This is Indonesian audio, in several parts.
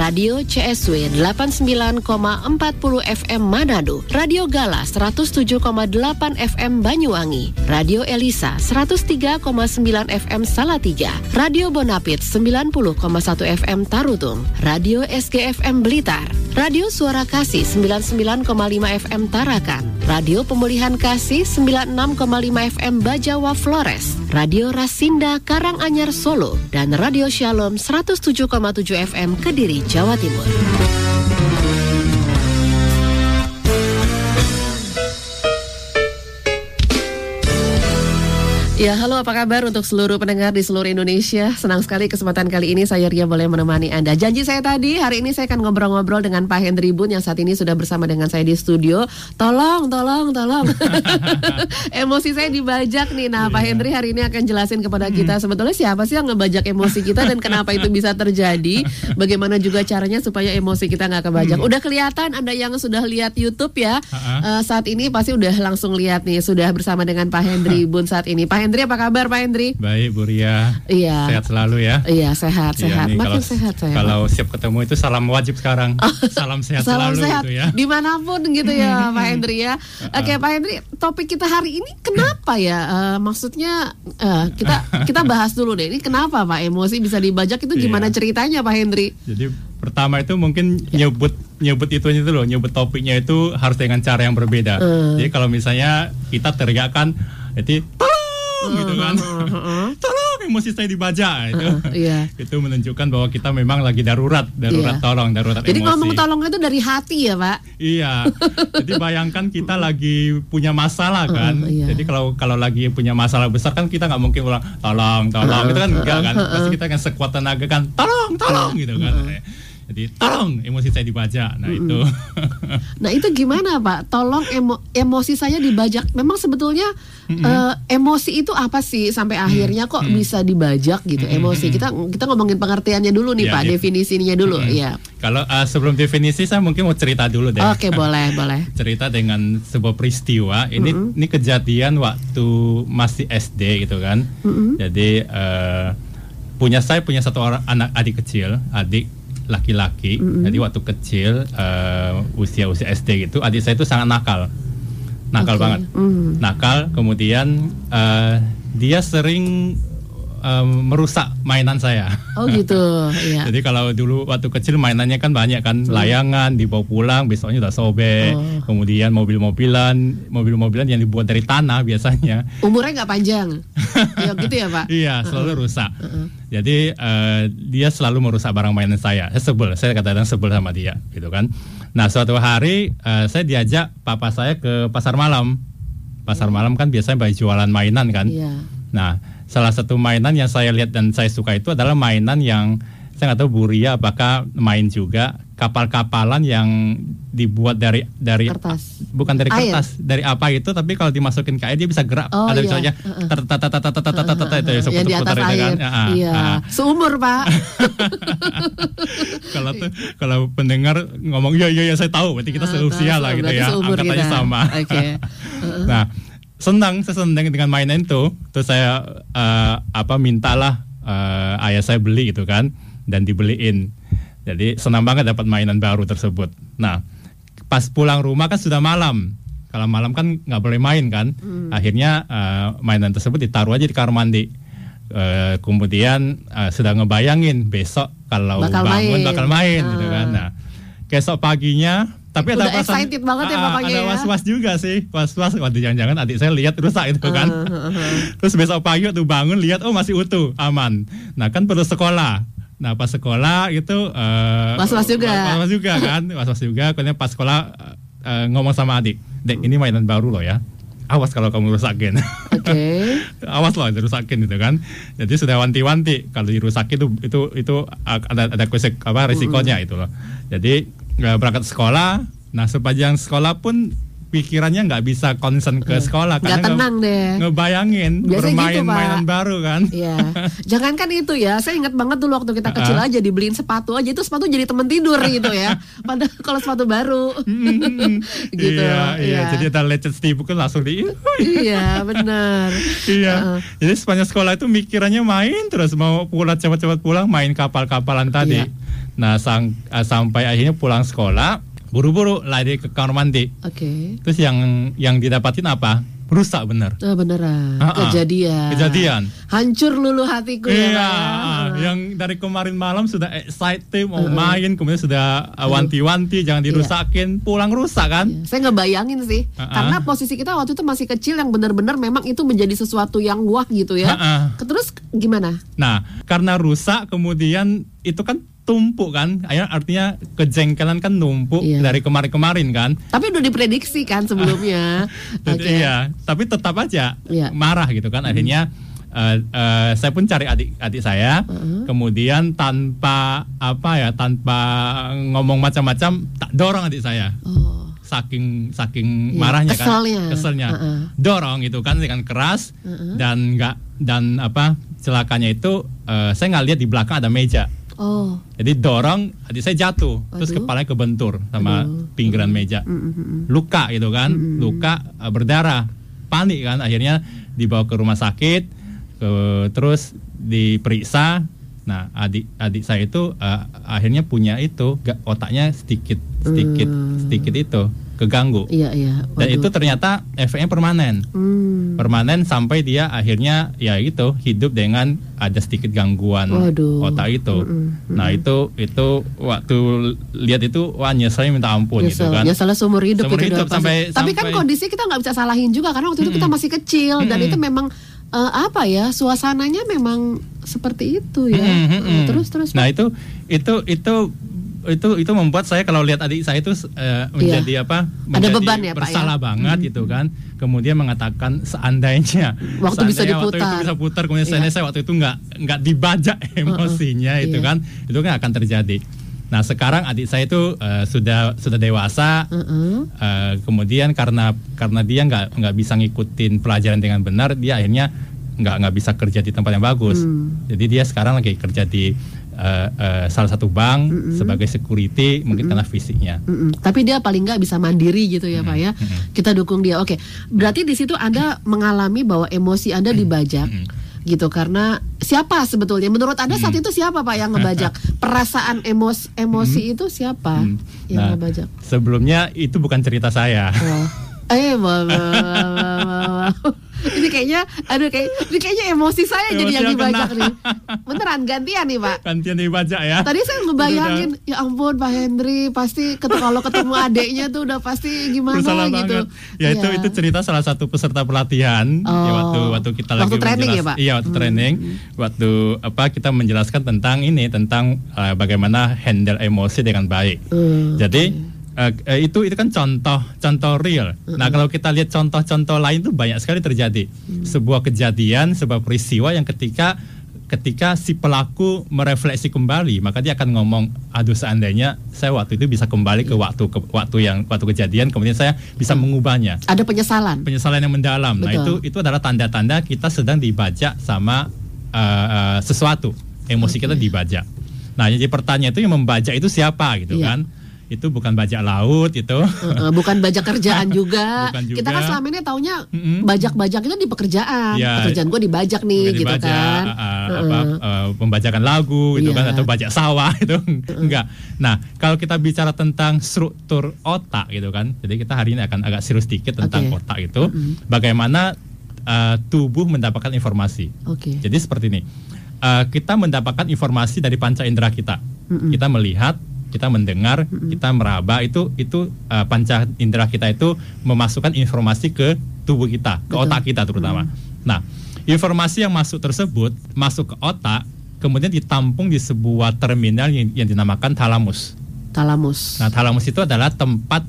Radio CSW 89,40 FM Manado, Radio Gala 107,8 FM Banyuwangi, Radio Elisa 103,9 FM Salatiga, Radio Bonapit 90,1 FM Tarutung, Radio SGFM Blitar, Radio Suara Kasih 99,5 FM Tarakan, Radio Pemulihan Kasih 96,5 FM Bajawa Flores, Radio Rasinda Karanganyar Solo, dan Radio Shalom 107,7 FM Kediri, Jawa Timur. Ya, halo apa kabar untuk seluruh pendengar di seluruh Indonesia? Senang sekali kesempatan kali ini saya Ria boleh menemani Anda. Janji saya tadi, hari ini saya akan ngobrol-ngobrol dengan Pak Hendri Bun yang saat ini sudah bersama dengan saya di studio. Tolong, tolong, tolong. emosi saya dibajak nih. Nah, yeah. Pak Hendri hari ini akan jelasin kepada kita sebetulnya siapa sih yang ngebajak emosi kita dan kenapa itu bisa terjadi. Bagaimana juga caranya supaya emosi kita nggak kebajak. Hmm. Udah kelihatan Anda yang sudah lihat YouTube ya. Uh -uh. Uh, saat ini pasti udah langsung lihat nih, sudah bersama dengan Pak Hendri Bun saat ini. Pak Hendri apa kabar Pak Hendri? Baik Bu Ria. Iya. Sehat selalu ya. Iya sehat iya, sehat. Nih, Makin kalau, sehat saya. Kalau siap ketemu itu salam wajib sekarang. salam sehat salam selalu sehat. gitu ya. Di mana pun gitu ya Pak Hendri ya. Oke Pak Hendri, topik kita hari ini kenapa ya? Uh, maksudnya uh, kita kita bahas dulu deh. Ini kenapa Pak emosi bisa dibajak itu gimana iya. ceritanya Pak Hendri? Jadi pertama itu mungkin ya. nyebut nyebut itu itu loh, nyebut topiknya itu harus dengan cara yang berbeda. Uh. Jadi kalau misalnya kita teriakkan, jadi gitu kan. tolong emosi saya dibaca itu. iya. itu menunjukkan bahwa kita memang lagi darurat, darurat iya. tolong, darurat Jadi emosi. ngomong tolong itu dari hati ya, Pak? Iya. Jadi bayangkan kita lagi punya masalah kan. Uh, iya. Jadi kalau kalau lagi punya masalah besar kan kita nggak mungkin ulang tolong, tolong. Itu kan enggak kan. Pasti kita kan sekuat tenaga kan tolong, tolong gitu kan. Jadi tolong emosi saya dibajak. Nah, mm -hmm. itu. nah, itu gimana, Pak? Tolong emo emosi saya dibajak. Memang sebetulnya mm -hmm. uh, emosi itu apa sih sampai akhirnya kok mm -hmm. bisa dibajak gitu emosi? Kita kita ngomongin pengertiannya dulu nih, ya, Pak, ya. definisinya dulu, mm -hmm. ya. Kalau uh, sebelum definisi saya mungkin mau cerita dulu deh. Oke, okay, boleh, boleh. Cerita dengan sebuah peristiwa. Ini mm -hmm. ini kejadian waktu masih SD gitu kan. Mm -hmm. Jadi uh, punya saya punya satu orang anak adik kecil, adik laki-laki. Mm-hmm. Jadi waktu kecil uh, usia-usia SD gitu, adik saya itu sangat nakal, nakal okay. banget, mm. nakal. Kemudian uh, dia sering um, merusak mainan saya. Oh gitu. iya. Jadi kalau dulu waktu kecil mainannya kan banyak kan, hmm. layangan dibawa pulang, besoknya udah sobek. Oh. Kemudian mobil-mobilan, mobil-mobilan yang dibuat dari tanah biasanya. Umurnya nggak panjang. ya gitu ya pak. Iya, selalu uh -uh. rusak. Uh -uh. Jadi uh, dia selalu merusak barang mainan saya. Saya sebel, saya kadang-kadang sebel sama dia, gitu kan. Nah suatu hari uh, saya diajak papa saya ke pasar malam. Pasar malam kan biasanya bayi jualan mainan kan. Iya. Nah salah satu mainan yang saya lihat dan saya suka itu adalah mainan yang saya nggak tahu Buria apakah main juga kapal-kapalan yang dibuat dari dari kertas. bukan dari kertas air. dari apa itu tapi kalau dimasukin ke air dia bisa gerak. Oh, ada iya. misalnya itu yang di atas air. Iya. seumur pak. Kalau tuh kalau pendengar ngomong iya iya saya tahu. Berarti kita seusia lah gitu ya. angkatannya sama. Nah senang saya senang dengan mainan itu. Terus saya uh, apa mintalah uh, ayah saya beli gitu kan dan dibeliin. Jadi senang banget dapat mainan baru tersebut. Nah pas pulang rumah kan sudah malam. Kalau malam kan nggak boleh main kan. Hmm. akhirnya uh, mainan tersebut ditaruh aja di kamar mandi. Uh, kemudian uh, sudah ngebayangin besok kalau bakal bangun main. bakal main uh. gitu kan. Nah besok paginya tapi ada perasaan, excited banget ya ah, bapaknya ada ya. was-was juga sih was-was waktu jangan-jangan adik saya lihat rusak itu kan uh, uh, uh. terus besok pagi tuh bangun lihat oh masih utuh aman nah kan perlu sekolah Nah pas sekolah itu uh, was-was juga. Was-was juga kan, was-was juga. Kemudian pas sekolah uh, ngomong sama adik, dek ini mainan baru loh ya. Awas kalau kamu rusakin. Oke. Okay. Awas loh dirusakin gitu kan. Jadi sudah wanti-wanti kalau dirusakin itu itu itu ada ada konsek apa resikonya mm -hmm. itu loh. Jadi berangkat sekolah. Nah sepanjang sekolah pun pikirannya nggak bisa konsen ke sekolah karena tenang nge deh. ngebayangin Biasanya bermain gitu, mainan baru kan. Iya. Jangankan itu ya saya ingat banget dulu waktu kita kecil aja dibeliin sepatu aja itu sepatu jadi teman tidur gitu ya. Padahal kalau sepatu baru. Gitu. Iya, iya. iya. Jadi ada lecet Steve kan langsung di iya benar. Iya. Uh. jadi sepanjang sekolah itu mikirannya main terus mau pulang cepat-cepat pulang main kapal-kapalan tadi. Iya. Nah sang, uh, sampai akhirnya pulang sekolah buru-buru lari ke kamar mandi. Oke. Okay. Terus yang yang didapatin apa? Rusak bener. Oh, beneran. Uh -uh. Kejadian. Kejadian. Hancur lulu hatiku ya, iya, ya. Yang dari kemarin malam sudah excited mau uh -uh. main, kemudian sudah wanti-wanti jangan iya. dirusakin, iya. pulang rusak kan? Iya. Saya ngebayangin sih, uh -uh. karena posisi kita waktu itu masih kecil yang benar-benar memang itu menjadi sesuatu yang wah gitu ya. Uh -uh. Terus gimana? Nah, karena rusak kemudian itu kan tumpuk kan artinya kejengkelan kan numpuk iya. dari kemarin-kemarin kan tapi udah diprediksi kan sebelumnya okay. iya tapi tetap aja iya. marah gitu kan akhirnya uh, uh, saya pun cari adik-adik saya uh -huh. kemudian tanpa apa ya tanpa ngomong macam-macam tak dorong adik saya oh. saking saking yeah, marahnya keselnya. kan keselnya uh -uh. dorong itu kan dengan keras uh -uh. dan enggak dan apa celakanya itu uh, saya nggak lihat di belakang ada meja Oh. Jadi dorong, adik saya jatuh, Aduh. terus kepalanya kebentur sama Aduh. pinggiran meja, mm -hmm. luka gitu kan, mm -hmm. luka uh, berdarah, panik kan, akhirnya dibawa ke rumah sakit, ke, terus diperiksa. Nah, adik adik saya itu uh, akhirnya punya itu, otaknya sedikit sedikit mm. sedikit itu keganggu. Iya iya. Dan itu ternyata efeknya permanen. Hmm. Permanen sampai dia akhirnya ya itu hidup dengan ada sedikit gangguan Waduh. otak itu. Mm -mm. Nah itu itu waktu lihat itu wah nyeselnya minta ampun nyesel, gitu kan. Nyeselnya seumur hidup, seumur itu hidup sampai, Tapi kan kondisi kita nggak bisa salahin juga karena waktu itu kita masih kecil mm -mm. dan itu memang uh, apa ya suasananya memang seperti itu ya. Mm -hmm. terus terus. Nah itu itu itu itu itu membuat saya kalau lihat adik saya itu uh, menjadi iya. apa? Menjadi Ada beban ya, bersalah Pak, ya? banget hmm. gitu kan. Kemudian mengatakan seandainya waktu seandainya bisa diputar, waktu itu bisa putar, kemudian yeah. saya waktu itu nggak nggak dibajak emosinya uh -uh. itu yeah. kan, itu kan akan terjadi. Nah sekarang adik saya itu uh, sudah sudah dewasa, uh -uh. Uh, kemudian karena karena dia nggak nggak bisa ngikutin pelajaran dengan benar, dia akhirnya nggak nggak bisa kerja di tempat yang bagus. Hmm. Jadi dia sekarang lagi kerja di uh, uh, salah satu bank mm -hmm. sebagai security mungkin mm -hmm. karena fisiknya. Mm -hmm. Tapi dia paling nggak bisa mandiri gitu ya mm -hmm. pak ya. Mm -hmm. Kita dukung dia. Oke, berarti di situ anda mengalami bahwa emosi anda dibajak. Mm -hmm gitu karena siapa sebetulnya menurut anda saat itu siapa pak yang ngebajak perasaan emos emosi hmm. itu siapa hmm. yang nah, ngebajak sebelumnya itu bukan cerita saya oh. eh ini kayaknya aduh kayak ini kayaknya emosi saya emosi jadi yang dibajak kena. nih. Beneran gantian nih pak. Gantian dibajak ya? Tadi saya ngebayangin ya ampun pak Hendri pasti kalau ketemu adiknya tuh udah pasti gimana Bersalah gitu. ya, ya itu itu cerita salah satu peserta pelatihan. Ya, oh. ya waktu waktu kita waktu lagi training ya pak? Iya waktu hmm. training. Waktu apa kita menjelaskan tentang ini tentang uh, bagaimana handle emosi dengan baik. Hmm. jadi hmm uh, itu itu kan contoh contoh real. Nah kalau kita lihat contoh-contoh lain itu banyak sekali terjadi mm-hmm. sebuah kejadian, sebuah peristiwa yang ketika ketika si pelaku merefleksi kembali maka dia akan ngomong aduh seandainya saya waktu itu bisa kembali ke waktu ke waktu yang waktu kejadian kemudian saya bisa mengubahnya ada penyesalan penyesalan yang mendalam Betul. nah itu itu adalah tanda-tanda kita sedang dibajak sama uh, uh, sesuatu emosi okay. kita dibajak nah jadi pertanyaan itu yang membajak itu siapa gitu yeah. kan itu bukan bajak laut itu. Bukan bajak kerjaan juga. bukan juga kita kan selama ini taunya bajak-bajak itu di pekerjaan. Ya, pekerjaan gue dibajak nih gitu dibajak, kan. uh, uh, apa, uh, pembajakan lagu itu yeah. kan atau bajak sawah itu enggak. Nah kalau kita bicara tentang struktur otak gitu kan jadi kita hari ini akan agak serius sedikit tentang okay. otak itu. Bagaimana uh, tubuh mendapatkan informasi. Okay. jadi seperti ini uh, kita mendapatkan informasi dari panca indera kita. Kita melihat kita mendengar, mm-hmm. kita meraba itu itu uh, panca indera kita itu memasukkan informasi ke tubuh kita, ke Betul. otak kita terutama. Mm-hmm. Nah, informasi yang masuk tersebut masuk ke otak kemudian ditampung di sebuah terminal yang, yang dinamakan talamus. Talamus. Nah, talamus itu adalah tempat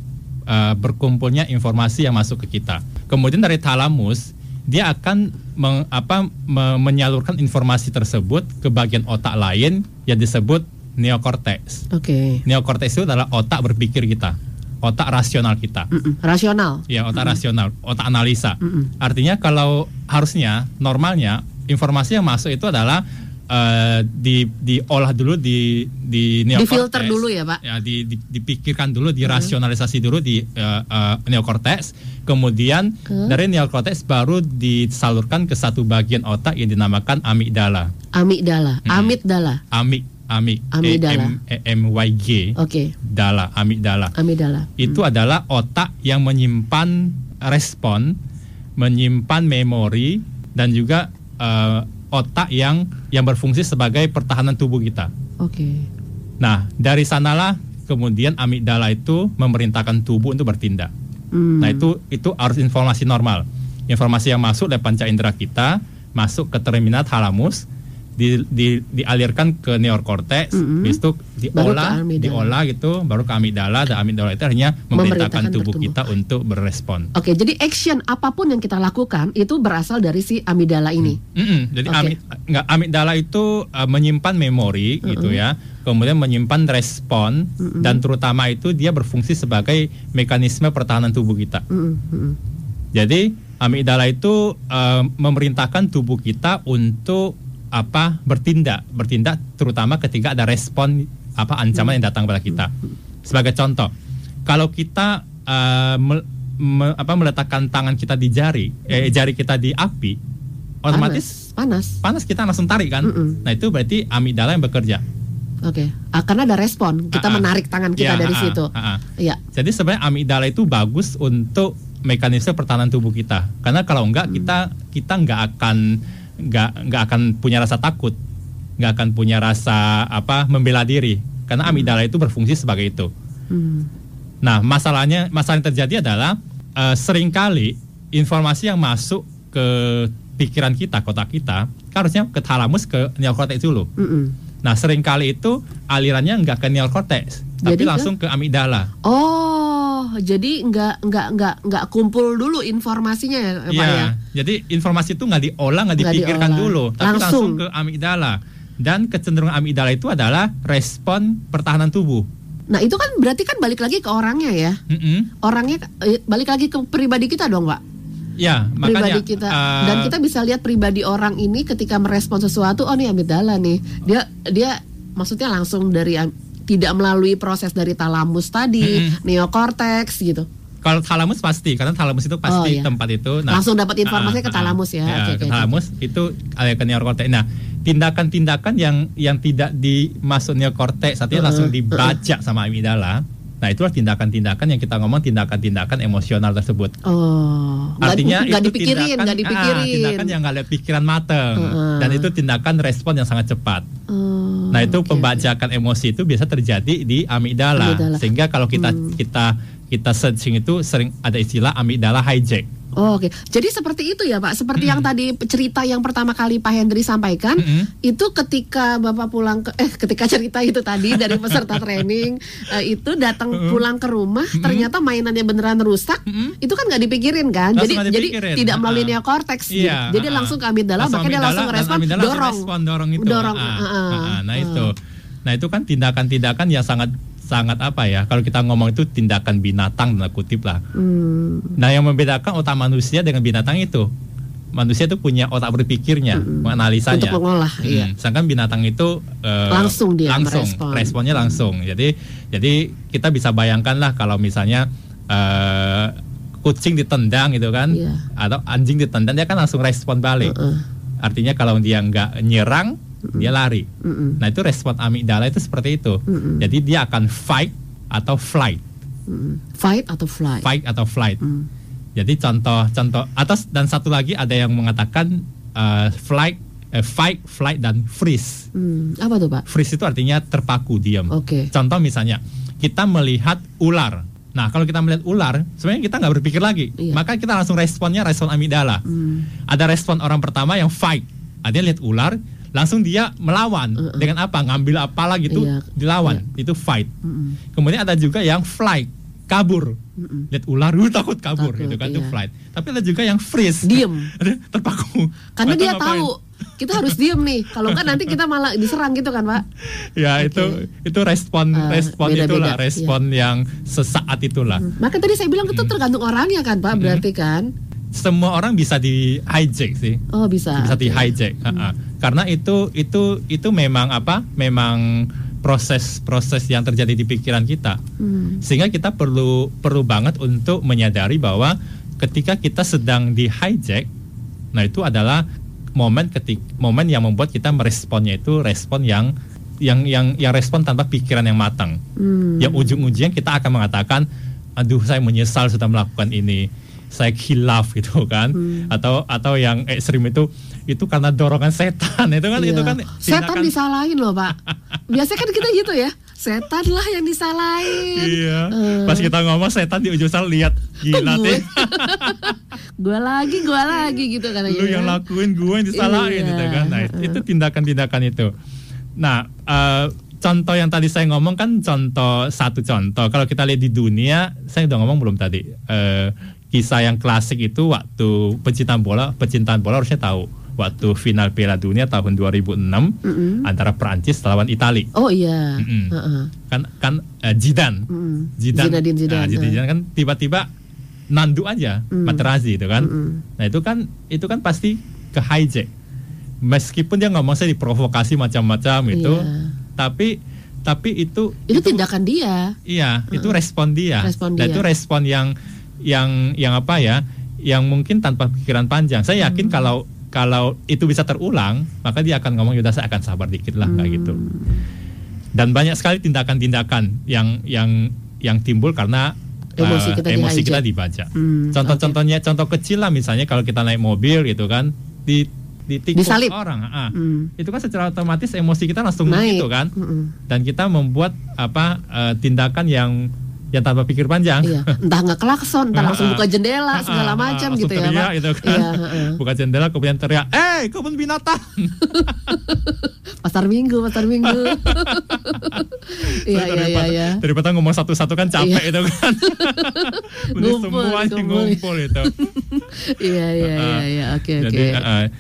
uh, berkumpulnya informasi yang masuk ke kita. Kemudian dari talamus dia akan meng, apa, me, menyalurkan informasi tersebut ke bagian otak lain yang disebut neokortex. Oke. Okay. Neokortex itu adalah otak berpikir kita, otak rasional kita. Mm -mm. Rasional. Ya, otak mm -mm. rasional, otak analisa. Mm -mm. Artinya kalau harusnya normalnya informasi yang masuk itu adalah uh, di diolah dulu di di neokortex. Difilter dulu ya, Pak. Ya, di, di dipikirkan dulu, dirasionalisasi dulu di uh, uh, neokortex. Kemudian hmm. dari neokortex baru disalurkan ke satu bagian otak yang dinamakan amigdala. Amigdala, hmm. amigdala. Amig amig amigdala. E M Y G. Oke. Okay. Dala, amigdala. Amigdala. Itu hmm. adalah otak yang menyimpan respon, menyimpan memori dan juga uh, otak yang yang berfungsi sebagai pertahanan tubuh kita. Oke. Okay. Nah, dari sanalah kemudian amigdala itu memerintahkan tubuh untuk bertindak. Hmm. Nah, itu itu harus informasi normal. Informasi yang masuk dari panca indera kita masuk ke terminal halamus di, di, dialirkan ke neokortex, mm -hmm. itu diolah, diolah gitu, baru ke amigdala, dan amigdala itu akhirnya memerintahkan tubuh kita untuk berespon. Oke, jadi action apa pun yang kita lakukan itu berasal dari si amigdala ini. Mm -hmm. Jadi okay. amig, enggak, amigdala itu uh, menyimpan memori mm -hmm. gitu ya, kemudian menyimpan respon mm -hmm. dan terutama itu dia berfungsi sebagai mekanisme pertahanan tubuh kita. Mm -hmm. Jadi amigdala itu uh, memerintahkan tubuh kita untuk apa bertindak bertindak terutama ketika ada respon apa ancaman yang datang pada kita sebagai contoh kalau kita uh, me, me, apa meletakkan tangan kita di jari eh, jari kita di api otomatis panas panas, kita langsung tarik kan mm -mm. nah itu berarti amigdala yang bekerja Oke, okay. ah, karena ada respon, kita uh, uh, menarik tangan kita ya, dari uh, situ. Uh, uh. Ya. Jadi sebenarnya amigdala itu bagus untuk mekanisme pertahanan tubuh kita. Karena kalau enggak hmm. kita kita enggak akan nggak nggak akan punya rasa takut, nggak akan punya rasa apa membela diri karena hmm. amigdala itu berfungsi sebagai itu. Hmm. Nah masalahnya masalah yang terjadi adalah uh, sering kali informasi yang masuk ke pikiran kita, kotak kita, kan harusnya ke thalamus ke neokortex dulu. Mm -mm. Nah sering kali itu alirannya nggak ke neokortex, tapi langsung ke amigdala. Oh jadi nggak nggak nggak nggak kumpul dulu informasinya ya, Pak ya? ya? Jadi informasi itu nggak diolah, nggak dipikirkan diolah. dulu, tapi langsung. langsung ke amigdala. Dan kecenderungan amigdala itu adalah respon pertahanan tubuh. Nah itu kan berarti kan balik lagi ke orangnya ya. Mm -hmm. Orangnya eh, balik lagi ke pribadi kita dong, Pak. Ya, makanya pribadi kita uh, dan kita bisa lihat pribadi orang ini ketika merespon sesuatu, oh nih amigdala nih. Dia dia maksudnya langsung dari tidak melalui proses dari talamus tadi, mm-hmm. neokortex gitu. Kalau talamus pasti, karena talamus itu pasti oh, iya. tempat itu. Nah, Langsung dapat informasi uh, ke talamus ya. ya okay, ke okay, talamus okay. itu ada ke neokortex. Nah, tindakan-tindakan yang yang tidak dimasuk neokortex, artinya uh, langsung dibaca uh. sama amigdala. Nah itulah tindakan-tindakan yang kita ngomong tindakan-tindakan emosional tersebut. Oh, artinya gak, itu dipikirin, tindakan, gak dipikirin. Ah, tindakan yang nggak ada pikiran mateng uh, uh. dan itu tindakan respon yang sangat cepat. Uh, nah itu okay, pembajakan okay. emosi itu biasa terjadi di amigdala, amigdala. sehingga kalau kita hmm. kita kita searching itu sering ada istilah amigdala hijack. Oh, Oke, okay. jadi seperti itu ya Pak. Seperti mm -hmm. yang tadi cerita yang pertama kali Pak Hendri sampaikan, mm -hmm. itu ketika Bapak pulang ke, eh ketika cerita itu tadi dari peserta training uh, itu datang mm -hmm. pulang ke rumah, mm -hmm. ternyata mainannya beneran rusak, mm -hmm. itu kan nggak dipikirin kan? Langsung jadi dipikirin. jadi tidak melalui neokortex, iya, jadi uh, langsung ke amigdala, makanya dia langsung respon dorong, respon dorong itu, dorong, uh, uh, uh, uh, nah itu, nah itu kan tindakan-tindakan yang sangat sangat apa ya kalau kita ngomong itu tindakan binatang tanda kutip lah. Hmm. Nah yang membedakan otak manusia dengan binatang itu manusia itu punya otak berpikirnya, hmm. menganalisanya. Untuk mengolah, hmm. iya. Sedangkan binatang itu uh, langsung dia langsung merespon. responnya langsung. Jadi jadi kita bisa bayangkan lah kalau misalnya uh, kucing ditendang gitu kan, yeah. atau anjing ditendang dia kan langsung respon balik. Uh -uh. Artinya kalau dia nggak nyerang mm dia lari. Mm Nah itu respon amigdala itu seperti itu. Mm Jadi dia akan fight atau flight. Mm Fight atau flight. Fight atau flight. Mm. Jadi contoh contoh atas dan satu lagi ada yang mengatakan uh, flight, uh, fight, flight dan freeze. Mm. Apa tuh pak? Freeze itu artinya terpaku diam. Oke. Okay. Contoh misalnya kita melihat ular. Nah, kalau kita melihat ular, sebenarnya kita nggak berpikir lagi. Iya. Maka kita langsung responnya respon amigdala. Mm. Ada respon orang pertama yang fight. Ada lihat ular, langsung dia melawan uh -uh. dengan apa ngambil apalah gitu iya. dilawan iya. itu fight uh -uh. kemudian ada juga yang flight kabur uh -uh. lihat ular lu takut kabur takut, gitu kan iya. itu flight tapi ada juga yang freeze diem terpaku karena dia ngapain. tahu kita harus diem nih kalau kan nanti kita malah diserang gitu kan pak ya okay. itu itu respon uh, respon beda, itulah beda. respon iya. yang sesaat itulah hmm. maka tadi saya bilang itu tergantung orangnya kan pak berarti kan semua orang bisa di hijack sih. Oh bisa. Bisa okay. di hijack. Hmm. Karena itu itu itu memang apa? Memang proses-proses yang terjadi di pikiran kita. Hmm. Sehingga kita perlu perlu banget untuk menyadari bahwa ketika kita sedang di hijack, nah itu adalah momen ketik momen yang membuat kita meresponnya itu respon yang yang yang yang respon tanpa pikiran yang matang. Hmm. Yang ujung-ujungnya kita akan mengatakan, aduh saya menyesal sudah melakukan ini saya khilaf gitu kan. Hmm. atau atau yang ekstrim itu itu karena dorongan setan itu kan iya. itu kan setan disalahin loh pak. Biasanya kan kita gitu ya setan lah yang disalahin. Iya. Uh. pas kita ngomong setan di ujung sana lihat gila gue. gue lagi gue lagi gitu kan lu yang ya. lakuin gue yang disalahin iya. gitu kan. Nah itu tindakan-tindakan itu. Nah uh, contoh yang tadi saya ngomong kan contoh satu contoh. Kalau kita lihat di dunia saya udah ngomong belum tadi? Uh, kisah yang klasik itu waktu pecinta bola, pecinta bola harusnya tahu waktu final Piala Dunia tahun 2006 mm -hmm. antara Prancis lawan Italia. Oh iya. Mm -hmm. uh -uh. Kan kan uh, Zidane. Mm -hmm. Zidane. Zinedine Zidane. Uh, Zidane kan tiba-tiba nandu aja mm. Materazzi itu kan. Mm -hmm. Nah, itu kan itu kan pasti ke hijack. Meskipun dia ngomong saya diprovokasi macam-macam itu, yeah. tapi tapi itu itu, itu tindakan dia. Iya, uh -uh. itu respon dia. Respon dia. Dan itu respon yang yang yang apa ya yang mungkin tanpa pikiran panjang saya yakin hmm. kalau kalau itu bisa terulang maka dia akan ngomong yaudah saya akan sabar dikit lah hmm. gitu dan banyak sekali tindakan-tindakan yang yang yang timbul karena emosi uh, kita, emosi kita dibaca hmm, contoh-contohnya okay. contoh kecil lah misalnya kalau kita naik mobil gitu kan di Disalip. orang ah, hmm. itu kan secara otomatis emosi kita langsung naik gitu kan hmm. dan kita membuat apa uh, tindakan yang ya tanpa pikir panjang. Iya. Entah nggak klakson, entah langsung buka jendela segala macam gitu ya, Pak. Gitu kan. Iya, buka jendela kemudian teriak, "Eh, kebun binatang." pasar Minggu, pasar Minggu. Iya, iya, iya, iya. Daripada ngomong satu-satu kan capek iya. itu kan. ngumpul, semuanya ngumpul itu. iya, iya, iya, iya. Oke, oke.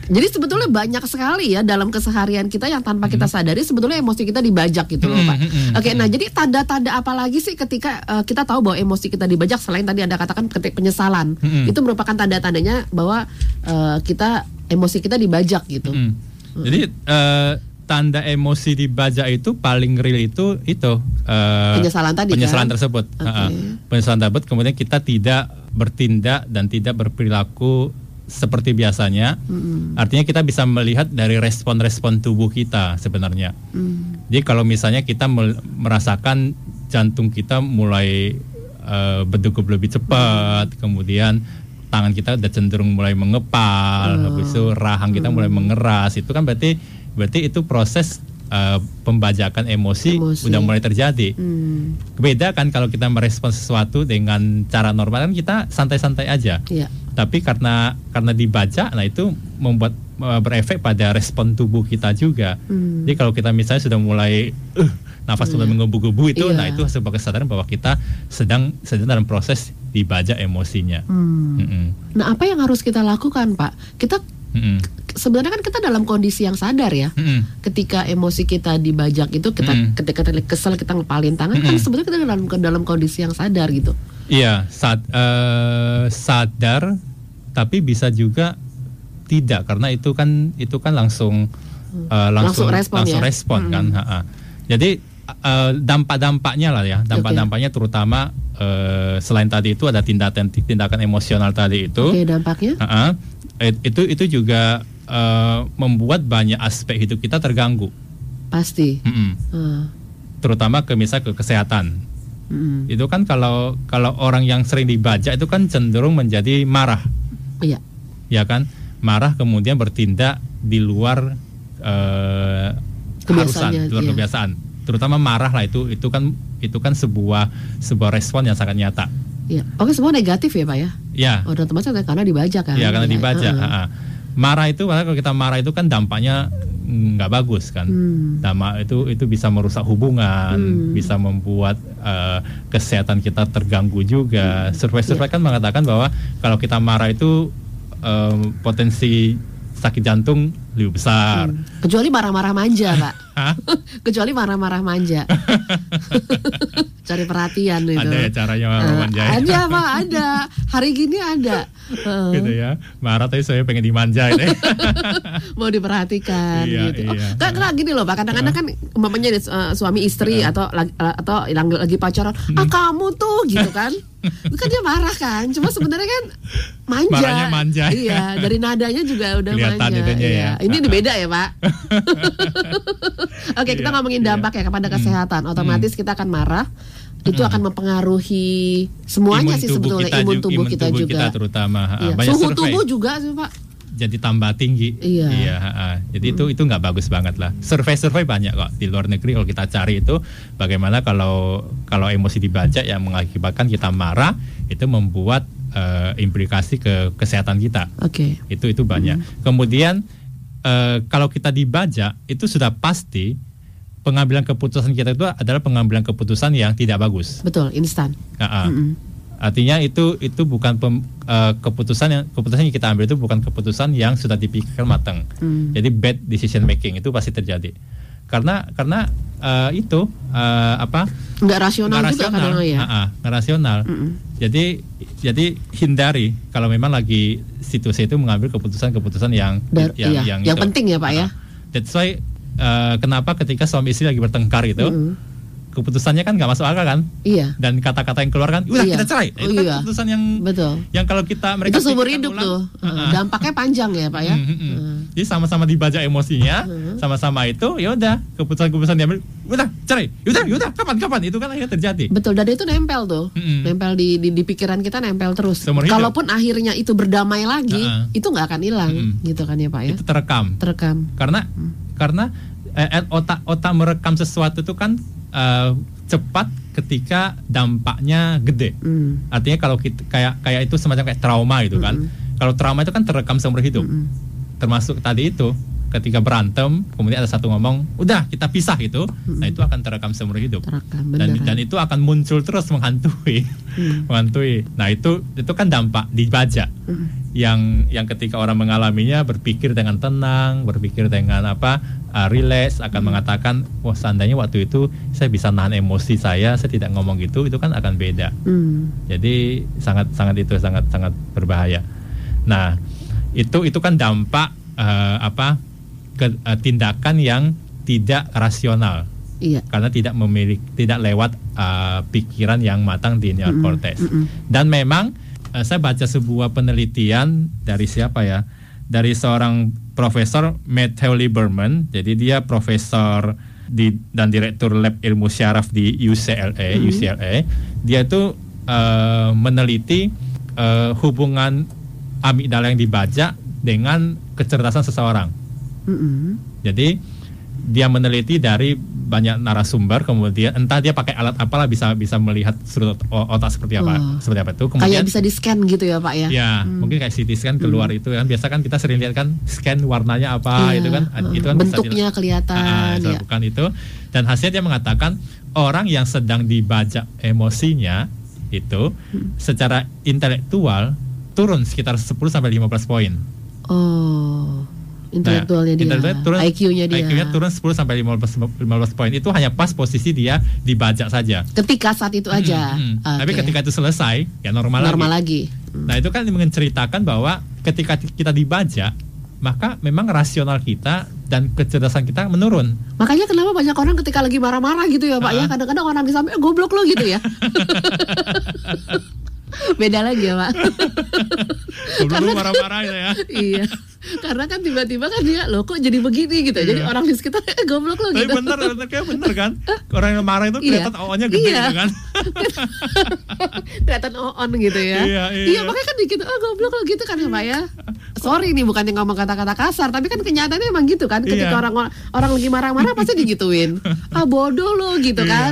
Jadi sebetulnya banyak sekali ya dalam keseharian kita yang tanpa kita hmm. sadari sebetulnya emosi kita dibajak gitu loh, Pak. Hmm, hmm, oke, nah jadi tanda-tanda apa lagi sih ketika uh, uh, kita tahu bahwa emosi kita dibajak selain tadi anda katakan ketik penyesalan mm-hmm. itu merupakan tanda-tandanya bahwa uh, kita emosi kita dibajak gitu. Mm-hmm. Mm-hmm. Jadi uh, tanda emosi dibajak itu paling real itu itu uh, penyesalan tadi penyesalan kan? tersebut okay. uh, penyesalan tersebut kemudian kita tidak bertindak dan tidak berperilaku seperti biasanya mm. artinya kita bisa melihat dari respon-respon tubuh kita sebenarnya mm. jadi kalau misalnya kita merasakan jantung kita mulai uh, berdegup lebih cepat, hmm. kemudian tangan kita udah cenderung mulai mengepal, hmm. habis itu rahang kita hmm. mulai mengeras, itu kan berarti berarti itu proses uh, pembajakan emosi, emosi udah mulai terjadi. Hmm. Beda kan kalau kita merespon sesuatu dengan cara normal kan kita santai-santai aja. Yeah. Tapi karena karena dibaca, nah itu membuat uh, berefek pada respon tubuh kita juga. Hmm. Jadi kalau kita misalnya sudah mulai uh, nafas mulai hmm. menggebu-gebu itu yeah. nah itu sebagai kesadaran bahwa kita sedang sedang dalam proses dibajak emosinya. Hmm. Hmm. Nah, apa yang harus kita lakukan, Pak? Kita Hmm. Sebenarnya kan kita dalam kondisi yang sadar ya. Hmm. Ketika emosi kita dibajak itu kita hmm. ketika kita kesel kita ngepalin tangan kan hmm. kan sebenarnya kita dalam dalam kondisi yang sadar gitu. Iya, sad, uh, sadar tapi bisa juga tidak karena itu kan itu kan langsung uh, langsung langsung respon, langsung ya? respon kan. hmm. kan. Ha -ha. Jadi uh, dampak-dampaknya lah ya, dampak-dampaknya terutama uh, selain tadi itu ada tindakan tindakan emosional tadi itu. Oke, okay, dampaknya? Uh -uh, itu itu juga uh, membuat banyak aspek hidup kita terganggu. Pasti. Mm -mm. Uh. Terutama ke misal ke kesehatan. Mm. Itu kan kalau kalau orang yang sering dibaca itu kan cenderung menjadi marah. Iya. Ya kan, marah kemudian bertindak di luar uh, keharusan, di luar iya. kebiasaan terutama marah lah itu itu kan itu kan sebuah sebuah respon yang sangat nyata. Iya. Oke semua negatif ya pak ya? Iya. Oh dan teman karena dibaca kan? Iya karena dibaca. Uh -huh. Marah itu kalau kita marah itu kan dampaknya nggak bagus kan. Hmm. Itu itu bisa merusak hubungan, hmm. bisa membuat uh, kesehatan kita terganggu juga. Hmm. Survei-survei yeah. kan mengatakan bahwa kalau kita marah itu um, potensi sakit jantung lebih besar. Hmm. Kecuali marah-marah manja, Pak. Kecuali marah-marah manja. Cari perhatian itu. Ada ya caranya marah manja. Uh, ada, Pak, ada. Hari gini ada. Uh. Gitu ya. Marah tapi saya pengen dimanja ini. Mau diperhatikan iya, gitu. Iya. Oh, kan, gini loh, Pak. Kadang-kadang kan umpamanya uh, suami istri uh. atau atau lagi, lagi pacaran, "Ah, kamu tuh" gitu kan itu kan dia marah kan cuma sebenarnya kan manja Marahnya manja iya dari nadanya juga udah Kelihatan manja iya. ya. ini beda ya pak oke kita iya, ngomongin iya. dampak ya kepada hmm. kesehatan otomatis kita akan marah itu hmm. akan mempengaruhi semuanya imun sih sebetulnya kita, imun tubuh kita imun tubuh juga kita terutama iya. suhu survei. tubuh juga sih pak jadi tambah tinggi. Iya. iya uh, jadi hmm. itu itu nggak bagus banget lah. Survei-survei banyak kok di luar negeri kalau kita cari itu bagaimana kalau kalau emosi dibaca yang mengakibatkan kita marah itu membuat uh, implikasi ke kesehatan kita. Oke. Okay. Itu itu banyak. Hmm. Kemudian uh, kalau kita dibaca itu sudah pasti pengambilan keputusan kita itu adalah pengambilan keputusan yang tidak bagus. Betul, instan. Uh -uh. Mm -mm. Artinya itu itu bukan pem, uh, keputusan yang keputusan yang kita ambil itu bukan keputusan yang sudah dipikirkan matang. Hmm. Jadi bad decision making itu pasti terjadi. Karena karena uh, itu uh, apa? Nggak rasional, nggak rasional juga ya. Uh, uh, nggak rasional. Mm -mm. Jadi jadi hindari kalau memang lagi situasi itu mengambil keputusan-keputusan yang Dar, yang, iya. yang yang penting ya pak uh, ya. That's why uh, kenapa ketika suami istri lagi bertengkar itu. Mm -hmm keputusannya kan nggak masuk akal kan? Iya. Dan kata-kata yang keluar kan, udah iya. kita cerai. Oh, itu kan iya. keputusan yang betul. Yang kalau kita mereka itu seumur hidup ulang, tuh. Uh, dampaknya panjang ya pak ya. Mm -hmm. uh. Jadi sama-sama dibaca emosinya, sama-sama itu, ya udah keputusan-keputusan diambil, udah cerai, udah, udah, kapan-kapan itu kan akhirnya terjadi. Betul. Dan itu nempel tuh, mm -hmm. nempel di, di di pikiran kita nempel terus. Kalaupun akhirnya itu berdamai lagi, uh -uh. itu nggak akan hilang, mm -hmm. gitu kan ya pak ya? Itu terekam. Terekam. Karena mm. karena eh, otak otak merekam sesuatu itu kan uh, cepat ketika dampaknya gede. Mm. Artinya kalau kita kayak kayak itu semacam kayak trauma gitu kan. Mm -hmm. Kalau trauma itu kan terekam seumur hidup. Mm -hmm. Termasuk tadi itu ketika berantem kemudian ada satu ngomong udah kita pisah gitu hmm. nah itu akan terekam seumur hidup terekam, dan dan itu akan muncul terus menghantui hmm. menghantui nah itu itu kan dampak dibaca hmm. yang yang ketika orang mengalaminya berpikir dengan tenang berpikir dengan apa uh, relax akan hmm. mengatakan wah seandainya waktu itu saya bisa nahan emosi saya saya tidak ngomong gitu itu kan akan beda hmm. jadi sangat sangat itu sangat sangat berbahaya nah itu itu kan dampak uh, apa ke, uh, tindakan yang tidak rasional. Iya. Karena tidak memiliki tidak lewat uh, pikiran yang matang di neokortex. Mm -mm. Dan memang uh, saya baca sebuah penelitian dari siapa ya? Dari seorang profesor Matthew Lieberman. Jadi dia profesor di dan direktur lab ilmu syaraf di UCLA. Mm UCLA. Dia itu uh, meneliti uh, hubungan amigdala yang dibaca dengan kecerdasan seseorang. Mm -hmm. Jadi dia meneliti dari banyak narasumber kemudian entah dia pakai alat apalah bisa bisa melihat sudut otak seperti apa oh. seperti apa itu kemudian kayak bisa di scan gitu ya pak ya ya hmm. mungkin kayak CT scan keluar hmm. itu kan biasa kan kita sering lihat kan scan warnanya apa yeah. itu kan hmm. itu kan bentuknya bisa kelihatan ah, ya. bukan itu dan hasilnya dia mengatakan orang yang sedang dibaca emosinya itu hmm. secara intelektual turun sekitar 10 sampai 15 poin oh intelektualnya nah, dia, turun, IQ-nya dia. IQ-nya turun 10 sampai 15 15 poin. Itu hanya pas posisi dia dibaca saja. Ketika saat itu aja. Hmm, hmm. Okay. Tapi ketika itu selesai, ya normal, normal lagi. lagi. Hmm. Nah, itu kan menceritakan bahwa ketika kita dibaca, maka memang rasional kita dan kecerdasan kita menurun. Makanya kenapa banyak orang ketika lagi marah-marah gitu ya, Pak uh -huh. ya. Kadang-kadang orang di samping goblok lo gitu ya. Beda lagi ya, Pak. Goblok marah-marah ya. iya karena kan tiba-tiba kan dia loh kok jadi begini gitu jadi iya. orang di sekitar eh, goblok lo gitu tapi bener bener kayak bener kan orang yang marah itu iya. kelihatan iya. o-nya gede iya. gitu kan kelihatan on gitu ya iya, iya. iya makanya kan dikit oh goblok lo gitu kan ya pak ya sorry nih bukan yang ngomong kata-kata kasar tapi kan kenyataannya emang gitu kan ketika iya. orang orang lagi marah-marah pasti digituin ah bodoh lo gitu iya. kan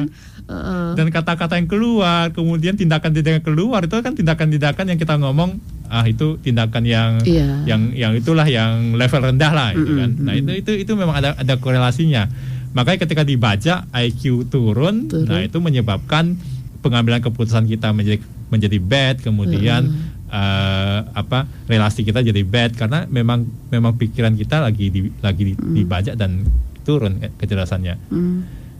uh. dan kata-kata yang keluar kemudian tindakan-tindakan keluar itu kan tindakan-tindakan yang kita ngomong ah itu tindakan yang yeah. yang yang itulah yang level rendah lah itu kan nah itu itu itu memang ada ada korelasinya makanya ketika dibaca IQ turun, turun. nah itu menyebabkan pengambilan keputusan kita menjadi menjadi bad kemudian uh uh, apa relasi kita jadi bad karena memang memang pikiran kita lagi di, lagi di, mm. dibajak dan turun kecerdasannya. Mm.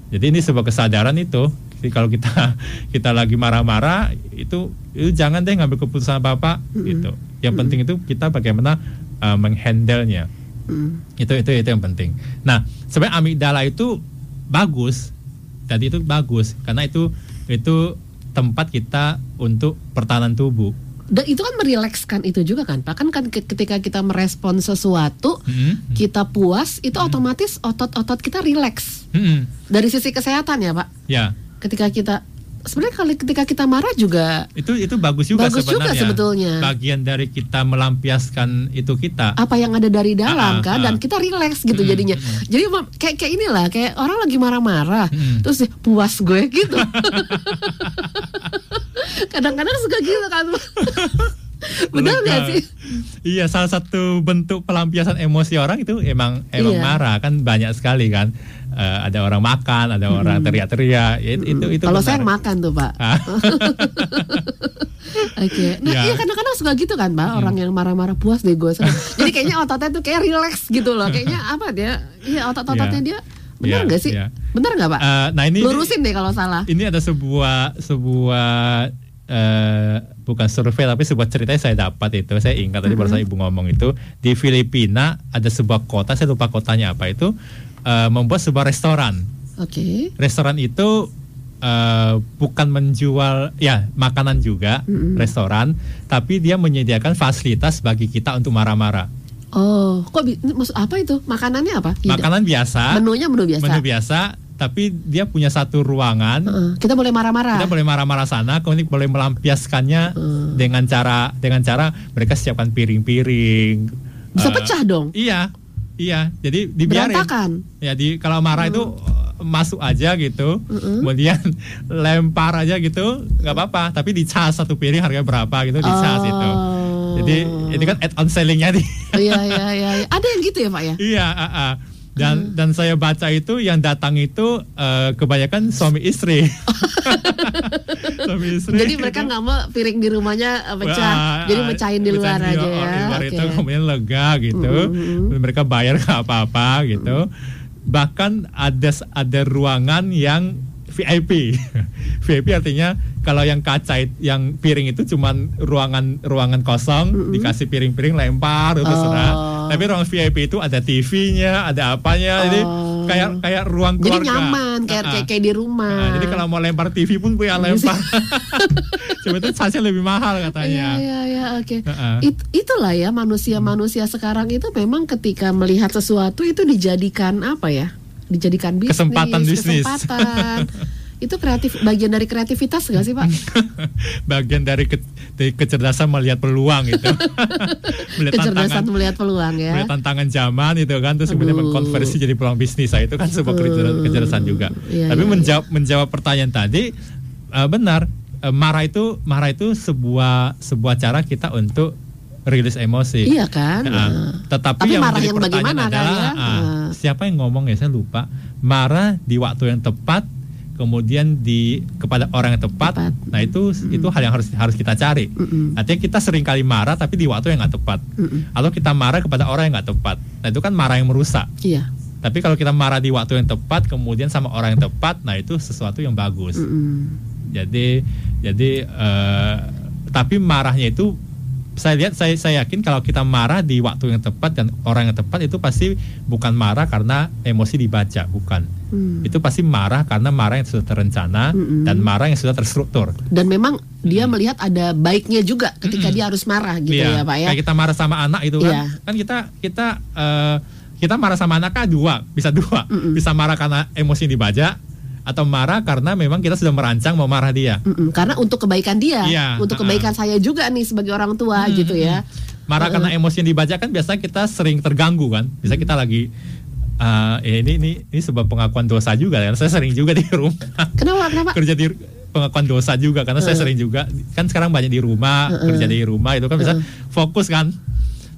Jadi ini sebuah kesadaran itu. Jadi kalau kita kita lagi marah-marah itu, itu jangan deh ngambil keputusan apa-apa mm. gitu. Yang mm. penting itu kita bagaimana uh, menghandlenya. Mm. Itu itu itu yang penting. Nah, sebenarnya amigdala itu bagus. Tadi itu bagus karena itu itu tempat kita untuk pertahanan tubuh dan itu kan merilekskan itu juga kan pak kan, kan ketika kita merespon sesuatu hmm. kita puas itu hmm. otomatis otot-otot kita rileks hmm. dari sisi kesehatan ya pak ya ketika kita sebenarnya kalau ketika kita marah juga itu itu bagus juga bagus sebenarnya. juga sebetulnya bagian dari kita melampiaskan itu kita apa yang ada dari dalam ah, kan ah. dan kita rileks gitu hmm, jadinya hmm. jadi kayak kayak inilah kayak orang lagi marah-marah hmm. terus puas gue gitu kadang-kadang suka gitu kan Benar nggak sih? Iya, salah satu bentuk pelampiasan emosi orang itu emang emang iya. marah kan banyak sekali kan. Uh, ada orang makan, ada hmm. orang teriak-teriak. Ya, itu itu. Kalau saya makan tuh pak. Ah. Oke, okay. nah ya. iya kadang-kadang suka gitu kan pak, hmm. orang yang marah-marah puas deh gue. Jadi kayaknya ototnya tuh kayak relax gitu loh. Kayaknya apa dia? Iya otot-ototnya ya. dia Benar nggak ya, sih? Ya. Benar nggak pak? Uh, nah ini lurusin deh kalau salah. Ini ada sebuah sebuah uh, bukan survei tapi sebuah cerita yang saya dapat itu saya ingat tadi mm -hmm. barusan ibu ngomong itu di Filipina ada sebuah kota saya lupa kotanya apa itu uh, membuat sebuah restoran. Oke. Okay. Restoran itu uh, bukan menjual ya makanan juga mm -hmm. restoran tapi dia menyediakan fasilitas bagi kita untuk marah-marah. Oh, kok maksud apa itu? Makanannya apa? Makanan biasa. Menunya menu biasa. Menu biasa tapi dia punya satu ruangan. Uh, kita boleh marah-marah. Kita boleh marah-marah sana, kemudian boleh melampiaskannya uh. dengan cara dengan cara mereka siapkan piring-piring. Bisa uh, pecah dong. Iya, iya. Jadi dibiarin. Berantakan. Ya, di kalau marah uh. itu masuk aja gitu, uh -uh. kemudian lempar aja gitu, nggak apa-apa. Tapi dicas satu piring harga berapa gitu dicas oh. itu. Jadi ini kan add on sellingnya nih. iya iya iya. Ada yang gitu ya pak ya? Iya. Uh -uh dan hmm. dan saya baca itu yang datang itu uh, kebanyakan suami istri. suami istri. Jadi mereka nggak mau piring di rumahnya uh, pecah, Wah, jadi mecahin di luar aja ya. Di luar okay. itu kemudian lega gitu, mm -hmm. mereka bayar nggak apa-apa gitu. Bahkan ada ada ruangan yang VIP. VIP artinya kalau yang kaca yang piring itu cuman ruangan ruangan kosong mm -hmm. dikasih piring-piring lempar itu oh. Tapi ruang VIP itu ada TV-nya, ada apanya. Oh. Jadi kayak kayak ruang keluarga. Jadi nyaman kayak uh, kayak, kayak di rumah. Nah, jadi kalau mau lempar TV pun punya iya lempar. Coba itu saja lebih mahal katanya. Iya iya iya oke. Okay. Uh -uh. It, itulah ya manusia-manusia sekarang itu memang ketika melihat sesuatu itu dijadikan apa ya? Dijadikan bisnis, kesempatan bisnis. Kesempatan. itu kreatif bagian dari kreativitas gak sih pak? bagian dari, ke, dari kecerdasan melihat peluang itu. melihat kecerdasan tantangan, melihat peluang ya. Melihat tantangan zaman itu kan terus kemudian mengkonversi jadi peluang bisnis. Nah, itu kan sebuah kecerdasan, kecerdasan juga. Ya, Tapi ya, menjawab ya. menjawab pertanyaan tadi uh, benar uh, marah itu marah itu sebuah sebuah cara kita untuk rilis emosi. Iya kan. Nah, tetapi Tapi yang marah yang bagaimana adalah kan, ya? uh, siapa yang ngomong ya saya lupa. Marah di waktu yang tepat kemudian di kepada orang yang tepat, tepat. nah itu mm. itu hal yang harus harus kita cari. Mm Artinya kita sering kali marah tapi di waktu yang nggak tepat, mm atau kita marah kepada orang yang nggak tepat. Nah itu kan marah yang merusak. Iya. Tapi kalau kita marah di waktu yang tepat, kemudian sama orang yang tepat, nah itu sesuatu yang bagus. Mm Jadi jadi uh, tapi marahnya itu saya lihat saya saya yakin kalau kita marah di waktu yang tepat dan orang yang tepat itu pasti bukan marah karena emosi dibaca bukan hmm. itu pasti marah karena marah yang sudah terencana hmm. dan marah yang sudah terstruktur dan memang dia hmm. melihat ada baiknya juga ketika hmm. dia harus marah gitu iya. ya pak ya kayak kita marah sama anak itu kan iya. kan kita kita uh, kita marah sama anak kan dua bisa dua hmm. bisa marah karena emosi dibaca atau marah karena memang kita sudah merancang mau marah dia. Mm-mm, karena untuk kebaikan dia, iya, untuk uh-uh. kebaikan saya juga nih sebagai orang tua hmm, gitu ya. Marah uh-uh. karena emosi yang dibaca kan biasanya kita sering terganggu kan. Bisa kita lagi uh, ini ini ini sebuah pengakuan dosa juga ya. Saya sering juga di rumah. Kenapa? Kenapa? Kerja di pengakuan dosa juga karena uh. saya sering juga kan sekarang banyak di rumah uh, uh. kerja di rumah itu kan bisa uh. fokus kan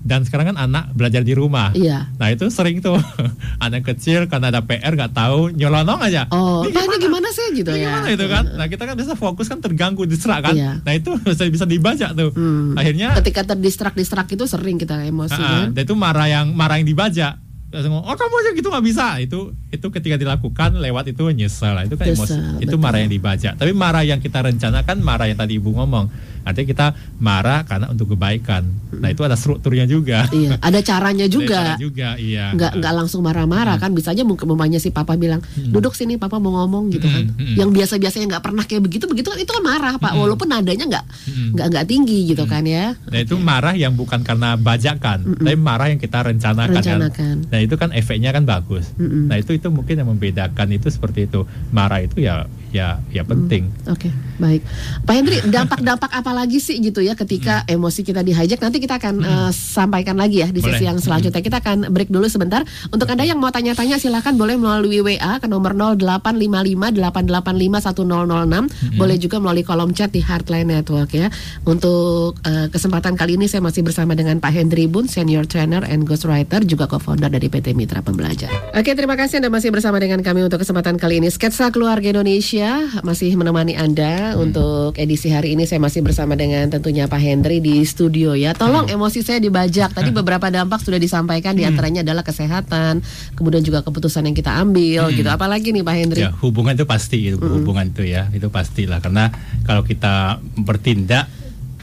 dan sekarang kan anak belajar di rumah. Iya. Nah itu sering tuh anak kecil karena ada PR nggak tahu nyolonong aja. Oh, ini gimana, gimana sih gitu ini ya? Gimana itu kan? Nah kita kan bisa fokus kan terganggu diserak kan. Iya. Nah itu bisa bisa dibaca tuh. Hmm. Akhirnya ketika terdistrak distrak itu sering kita emosi uh, kan. Dan itu marah yang marah yang dibaca oh kamu aja gitu nggak bisa. Itu itu ketika dilakukan lewat itu nyesel itu kan emosi. Itu betul. marah yang dibaca tapi marah yang kita rencanakan marah yang tadi ibu ngomong. Artinya kita marah karena untuk kebaikan. Nah itu ada strukturnya juga. Iya ada caranya juga. ada cara juga iya. Nggak nggak langsung marah-marah hmm. kan? Bisa aja mungkin mamanya si papa bilang hmm. duduk sini papa mau ngomong gitu kan. Hmm. yang biasa-biasanya nggak pernah kayak begitu begitu kan itu kan marah pak. Walaupun nadanya nggak nggak nggak tinggi gitu kan ya. Nah itu marah yang bukan karena bajakan tapi marah yang kita rencanakan, kan. rencanakan. Kan? Nah itu kan efeknya kan bagus. Mm-hmm. Nah itu itu mungkin yang membedakan itu seperti itu. Marah itu ya ya ya penting. Mm. Oke okay, baik. Pak Hendri dampak-dampak apa lagi sih gitu ya ketika mm. emosi kita dihijack? Nanti kita akan mm. uh, sampaikan lagi ya di sesi yang selanjutnya. Mm. Kita akan break dulu sebentar. Untuk anda yang mau tanya-tanya silahkan boleh melalui WA ke nomor 0855 885 1006. Mm. Boleh juga melalui kolom chat di Heartline Network ya. Untuk uh, kesempatan kali ini saya masih bersama dengan Pak Hendri Bun, senior trainer and ghostwriter juga co-founder dari PT Mitra Pembelajar. Oke, terima kasih Anda masih bersama dengan kami untuk kesempatan kali ini. Sketsa Keluarga Indonesia masih menemani Anda hmm. untuk edisi hari ini. Saya masih bersama dengan tentunya Pak Hendri di studio ya. Tolong hmm. emosi saya dibajak. Tadi beberapa dampak sudah disampaikan hmm. di antaranya adalah kesehatan, kemudian juga keputusan yang kita ambil hmm. gitu. Apalagi nih Pak Hendri? Ya, hubungan itu pasti itu hmm. hubungan itu ya. Itu pastilah karena kalau kita bertindak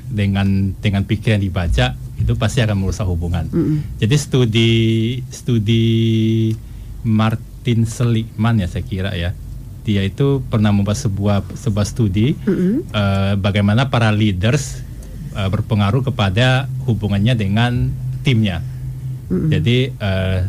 dengan dengan pikiran dibaca itu pasti akan merusak hubungan. Mm -hmm. Jadi studi studi Martin Seligman ya saya kira ya, dia itu pernah membuat sebuah sebuah studi mm -hmm. uh, bagaimana para leaders uh, berpengaruh kepada hubungannya dengan timnya. Mm -hmm. Jadi uh,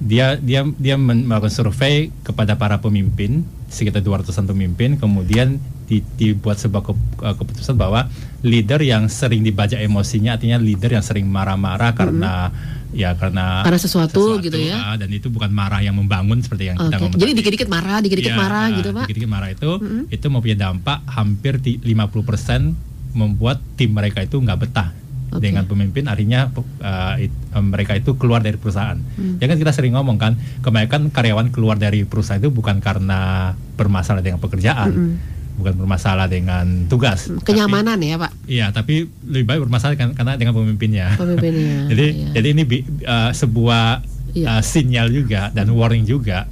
dia dia dia melakukan survei kepada para pemimpin sekitar 200-an pemimpin kemudian di, dibuat sebuah ke, keputusan bahwa leader yang sering dibaca emosinya artinya leader yang sering marah-marah karena mm-hmm. Ya karena karena sesuatu, sesuatu gitu ya uh, dan itu bukan marah yang membangun seperti yang okay. kita ngomong jadi dikit-dikit marah dikit-dikit ya, marah gitu pak dikit-dikit marah itu mm-hmm. itu mempunyai dampak hampir 50% membuat tim mereka itu nggak betah okay. dengan pemimpin artinya uh, it, uh, mereka itu keluar dari perusahaan. Hmm. Ya kan kita sering ngomong kan, kebanyakan karyawan keluar dari perusahaan itu bukan karena bermasalah dengan pekerjaan. Hmm bukan bermasalah dengan tugas. Kenyamanan tapi, ya pak? Iya, tapi lebih baik bermasalah kan, karena dengan pemimpinnya. Pemimpinnya. jadi iya. jadi ini uh, sebuah iya. uh, sinyal juga dan warning juga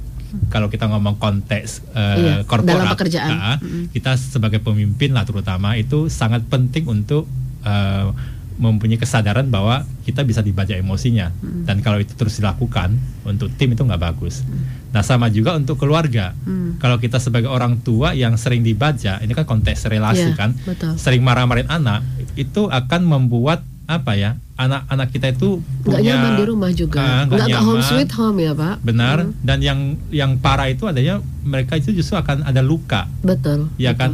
kalau kita ngomong konteks uh, iya, korporat, dalam pekerjaan, uh, kita sebagai pemimpin lah terutama itu sangat penting untuk uh, mempunyai kesadaran bahwa kita bisa dibaca emosinya hmm. dan kalau itu terus dilakukan untuk tim itu nggak bagus. Hmm. Nah sama juga untuk keluarga. Hmm. Kalau kita sebagai orang tua yang sering dibaca, ini kan konteks relasi yeah, kan, betul. sering marah-marahin anak, itu akan membuat apa ya anak-anak kita itu punya nggak nyaman di rumah juga uh, nggak nggak home sweet home ya pak benar hmm. dan yang yang parah itu adanya mereka itu justru akan ada luka betul ya betul. kan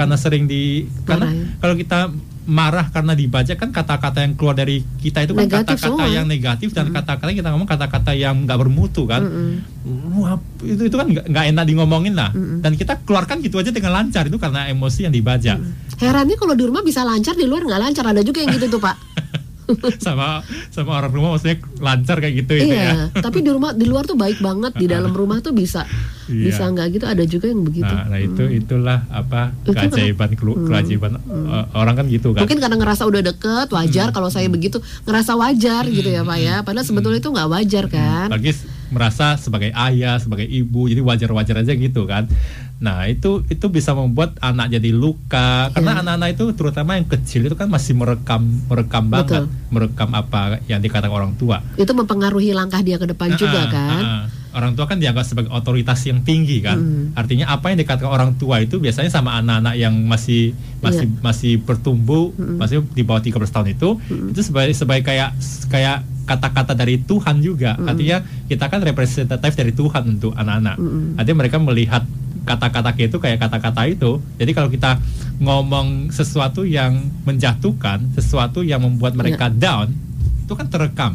karena sering di karena ya. kalau kita marah karena dibaca kan kata-kata yang keluar dari kita itu kan kata-kata yang negatif dan kata-kata mm. kita ngomong kata-kata yang nggak bermutu kan? Mm Wah, itu itu kan nggak enak di ngomongin lah. Mm dan kita keluarkan gitu aja dengan lancar itu karena emosi yang dibaca. Mm. herannya kalau di rumah bisa lancar di luar nggak lancar. Ada juga yang gitu tuh pak sama sama orang rumah maksudnya lancar kayak gitu iya, ya. tapi di rumah di luar tuh baik banget di dalam rumah tuh bisa iya. bisa nggak gitu ada juga yang begitu nah, nah itu hmm. itulah apa keajaiban hmm. keajaiban hmm. orang kan gitu kan mungkin karena ngerasa udah deket wajar hmm. kalau saya begitu ngerasa wajar hmm. gitu ya pak ya padahal sebetulnya itu nggak wajar kan hmm. lagi merasa sebagai ayah sebagai ibu jadi wajar-wajar aja gitu kan Nah itu itu bisa membuat anak jadi luka karena iya. anak-anak itu terutama yang kecil itu kan masih merekam merekam banget Betul. merekam apa yang dikatakan orang tua. Itu mempengaruhi langkah dia ke depan uh, juga kan. Uh, uh. Orang tua kan dianggap sebagai otoritas yang tinggi kan. Mm. Artinya apa yang dikatakan orang tua itu biasanya sama anak-anak yang masih masih yeah. masih bertumbuh mm. masih di bawah 13 tahun itu mm. itu sebagai sebagai kayak kayak kata-kata dari Tuhan juga. Mm. Artinya kita kan representatif dari Tuhan untuk anak-anak. Mm. Artinya mereka melihat kata-kata itu kayak kata-kata itu. Jadi kalau kita ngomong sesuatu yang menjatuhkan, sesuatu yang membuat mereka yeah. down, itu kan terekam.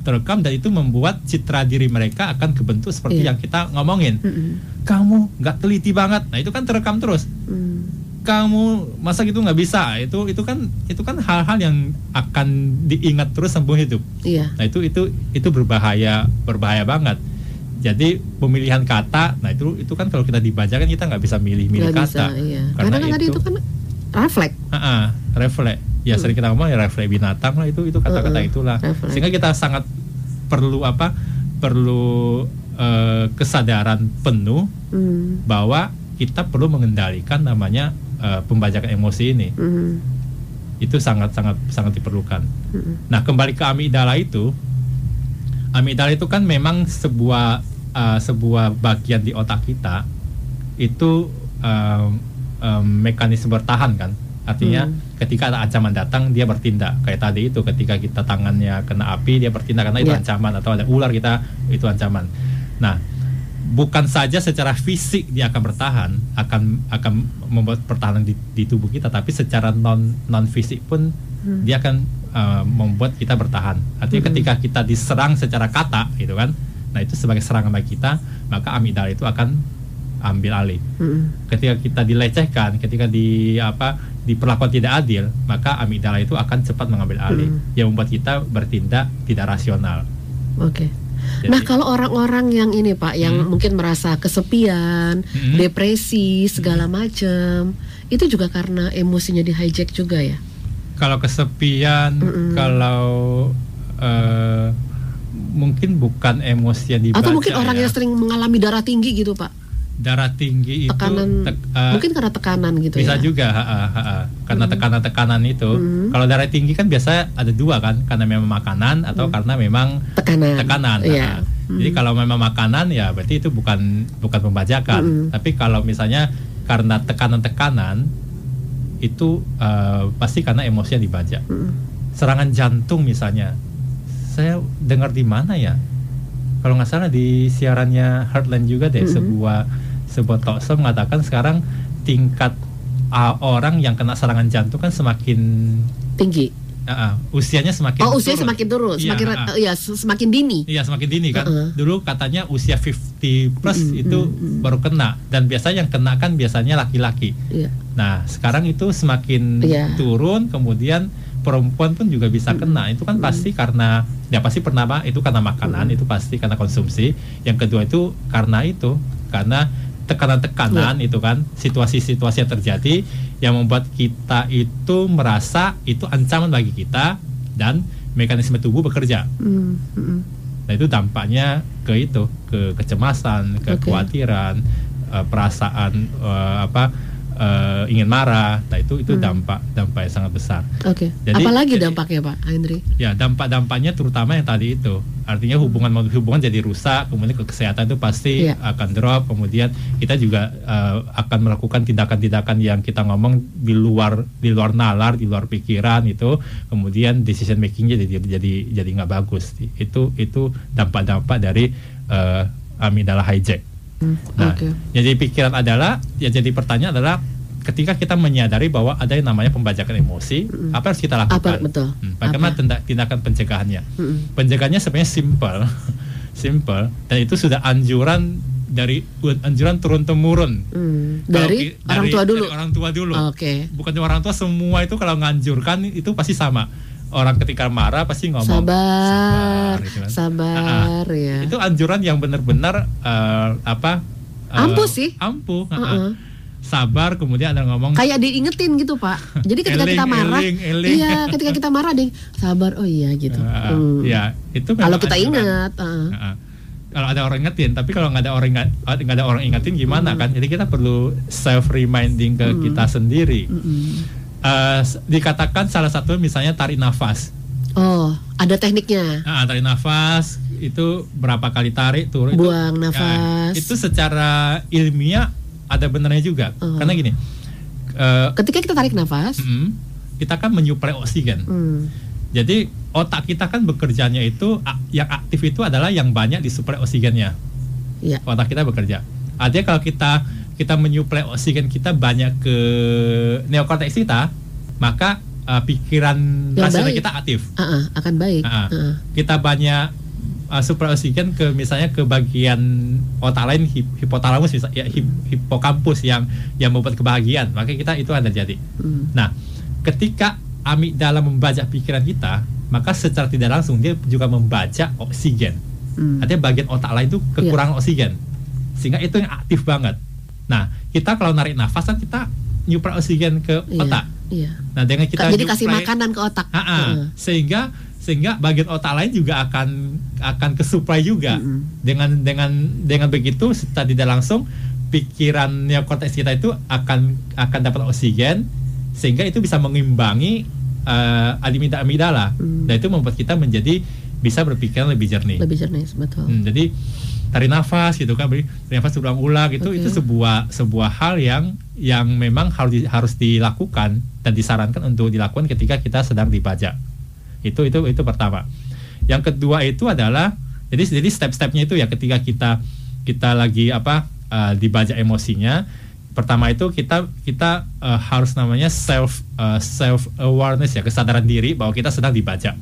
terekam dan itu membuat citra diri mereka akan kebentuk seperti yeah. yang kita ngomongin. Mm -hmm. Kamu nggak teliti banget, nah itu kan terekam terus. Mm. Kamu masa gitu nggak bisa, itu itu kan itu kan hal-hal yang akan diingat terus sampai hidup. Yeah. Nah itu itu itu berbahaya berbahaya banget. Jadi pemilihan kata, nah itu itu kan kalau kita dibaca kan kita nggak bisa milih-milih kata. Bisa, iya. Karena, Karena kan tadi itu kan refleks. Uh -uh, refleks ya hmm. sering kita ngomong ya refleks binatang lah itu itu kata-kata itulah refleks. sehingga kita sangat perlu apa perlu uh, kesadaran penuh hmm. bahwa kita perlu mengendalikan namanya uh, pembajakan emosi ini hmm. itu sangat sangat sangat diperlukan hmm. nah kembali ke amigdala itu amigdala itu kan memang sebuah uh, sebuah bagian di otak kita itu uh, um, mekanisme bertahan kan Artinya hmm. ketika ada ancaman datang dia bertindak. Kayak tadi itu ketika kita tangannya kena api dia bertindak karena itu yeah. ancaman atau ada ular kita itu ancaman. Nah, bukan saja secara fisik dia akan bertahan, akan akan membuat pertahanan di, di tubuh kita, tapi secara non non fisik pun hmm. dia akan uh, membuat kita bertahan. Artinya hmm. ketika kita diserang secara kata, gitu kan, nah itu sebagai serangan bagi kita, maka amigdala itu akan ambil alih. Hmm. Ketika kita dilecehkan, ketika di apa diperlakukan tidak adil, maka amigdala itu akan cepat mengambil alih, hmm. yang membuat kita bertindak tidak rasional. Oke. Okay. nah kalau orang-orang yang ini Pak, yang hmm. mungkin merasa kesepian, hmm. depresi segala macam, itu juga karena emosinya di hijack juga ya? Kalau kesepian, hmm. kalau uh, mungkin bukan emosi yang dibaca. Atau mungkin orang ya. yang sering mengalami darah tinggi gitu Pak? darah tinggi tekanan, itu tek, uh, mungkin karena tekanan gitu bisa ya? juga ha, ha, ha, karena hmm. tekanan-tekanan itu hmm. kalau darah tinggi kan biasa ada dua kan karena memang makanan atau hmm. karena memang tekanan tekanan yeah. hmm. jadi kalau memang makanan ya berarti itu bukan bukan pembajakan hmm. tapi kalau misalnya karena tekanan-tekanan itu uh, pasti karena emosi yang dibaca hmm. serangan jantung misalnya saya dengar di mana ya kalau nggak salah di siarannya Heartland juga deh -hmm. sebuah sebuah talkshow mengatakan sekarang tingkat uh, orang yang kena serangan jantung kan semakin tinggi. Uh, uh, usianya semakin Oh, usia semakin turun, iya, semakin uh, uh, ya semakin dini. Iya, semakin dini kan. Uh -uh. Dulu katanya usia 50 plus mm, itu mm, baru kena dan biasanya yang kena kan biasanya laki-laki. Yeah. Nah, sekarang itu semakin yeah. turun kemudian perempuan pun juga bisa kena. Itu kan pasti karena ya pasti pertama itu karena makanan, itu pasti karena konsumsi. Yang kedua itu karena itu karena tekanan-tekanan ya. itu kan situasi-situasi yang terjadi yang membuat kita itu merasa itu ancaman bagi kita dan mekanisme tubuh bekerja. Mm -hmm. Nah itu dampaknya ke itu ke kecemasan, kekhawatiran, okay. uh, perasaan uh, apa uh, ingin marah, nah itu itu hmm. dampak dampak yang sangat besar. Oke. Okay. Apalagi jadi, dampaknya Pak Hendri? Ya dampak dampaknya terutama yang tadi itu, artinya hubungan hubungan jadi rusak, kemudian ke kesehatan itu pasti yeah. akan drop, kemudian kita juga uh, akan melakukan tindakan-tindakan yang kita ngomong di luar di luar nalar, di luar pikiran itu, kemudian decision makingnya jadi jadi jadi nggak bagus. Itu itu dampak-dampak dari uh, amigdala hijack. Nah, okay. jadi pikiran adalah, ya jadi pertanyaan adalah ketika kita menyadari bahwa ada yang namanya pembajakan emosi, mm. apa harus kita lakukan? Apa, betul. Hmm, bagaimana apa? tindakan pencegahannya? Mm. Pencegahannya sebenarnya simple, simple, dan itu sudah anjuran dari anjuran turun temurun. Mm. Dari, dari orang tua dulu. Dari orang tua dulu. Oh, Oke. Okay. Bukan orang tua semua itu kalau nganjurkan itu pasti sama orang ketika marah pasti ngomong sabar, sabar, gitu kan. sabar uh, ya. Itu anjuran yang benar-benar uh, apa? Uh, ampuh sih. Ampuh. Uh -uh. Sabar, kemudian ada ngomong kayak diingetin gitu pak. Jadi ketika eling, kita marah, eling, eling. iya ketika kita marah ding sabar, oh iya gitu. Uh, hmm. Ya itu kalau kita ingat. Uh. Uh, kalau ada orang ingetin, tapi kalau nggak ada orang nggak ada orang ingetin gimana hmm. kan? Jadi kita perlu self reminding ke hmm. kita sendiri. Hmm uh, dikatakan salah satu misalnya tarik nafas. Oh, ada tekniknya. Nah, tarik nafas itu berapa kali tarik turun buang itu, nafas. Ya, itu secara ilmiah ada benernya juga. Uh. Karena gini. Uh, Ketika kita tarik nafas, mm kita kan menyuplai oksigen. Mm. Jadi otak kita kan bekerjanya itu yang aktif itu adalah yang banyak disuplai oksigennya. Yeah. Otak kita bekerja. Artinya kalau kita kita menyuplai oksigen kita banyak ke neokortex kita, maka uh, pikiran rasional kita aktif. Uh -uh, akan baik. Uh -uh. Uh -uh. Kita banyak uh, supraoksigen ke misalnya ke bagian otak lain hip, hipotalamus misalnya ya, hip, hipokampus yang yang membuat kebahagiaan maka kita itu ada jadi hmm. nah ketika amigdala membaca pikiran kita maka secara tidak langsung dia juga membaca oksigen hmm. artinya bagian otak lain itu kekurangan yeah. oksigen sehingga itu yang aktif banget nah kita kalau narik nafas kan kita nyupra oksigen ke yeah. otak yeah. nah dengan kita jadi kasih makanan ke otak uh -uh. Uh. sehingga sehingga bagian otak lain juga akan akan kesuplai juga mm -hmm. dengan dengan dengan begitu setelah tidak langsung pikiran neokortex kita itu akan akan dapat oksigen sehingga itu bisa mengimbangi uh, amigdala amigdala mm. dan itu membuat kita menjadi bisa berpikiran lebih jernih lebih jernih betul hmm, jadi tarik nafas gitu kan tarik nafas ulang-ulang itu okay. itu sebuah sebuah hal yang yang memang harus di, harus dilakukan dan disarankan untuk dilakukan ketika kita sedang dibajak itu itu itu pertama. Yang kedua itu adalah jadi jadi step-stepnya itu ya ketika kita kita lagi apa uh, dibaca emosinya pertama itu kita kita uh, harus namanya self uh, self awareness ya kesadaran diri bahwa kita sedang dibaca.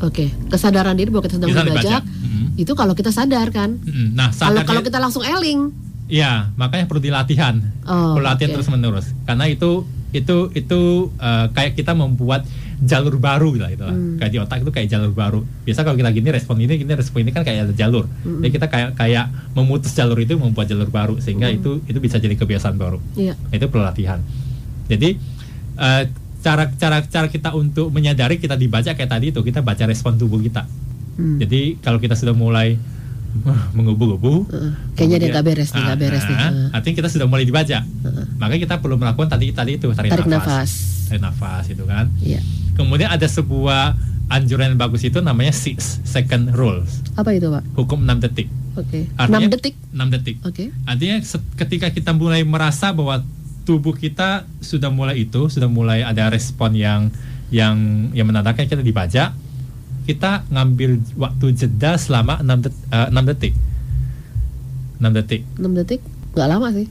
Oke, kesadaran diri bahwa kita sedang kita dibaca. Mm-hmm. Itu kalau kita sadar kan. Mm-hmm. Nah, kalau kalau kita langsung eling. Ya, makanya perlu dilatihan. Oh, perlu latihan okay. terus menerus. Karena itu itu itu uh, kayak kita membuat jalur baru lah itu hmm. kayak di otak itu kayak jalur baru biasa kalau kita gini respon ini gini respon ini kan kayak ada jalur hmm. jadi kita kayak kayak memutus jalur itu membuat jalur baru sehingga hmm. itu itu bisa jadi kebiasaan baru yeah. itu perlu latihan jadi uh, cara cara cara kita untuk menyadari kita dibaca kayak tadi itu kita baca respon tubuh kita hmm. jadi kalau kita sudah mulai menggebu-gebu. Uh, kayaknya dia nggak beres, nggak uh, beres nih. Uh. Artinya kita sudah mulai dibaca. Uh. Maka kita perlu melakukan tadi tadi itu tarik, tarik nafas. nafas. Tarik nafas itu kan. Yeah. Kemudian ada sebuah anjuran yang bagus itu namanya six second rules. Apa itu, Pak? Hukum 6 detik. Oke. Okay. 6 detik. 6 detik. Oke. Okay. Artinya ketika kita mulai merasa bahwa tubuh kita sudah mulai itu, sudah mulai ada respon yang yang yang menandakan kita dibaca, kita ngambil waktu jeda selama 6 detik, uh, 6 detik. 6 detik. 6 detik? Gak lama sih.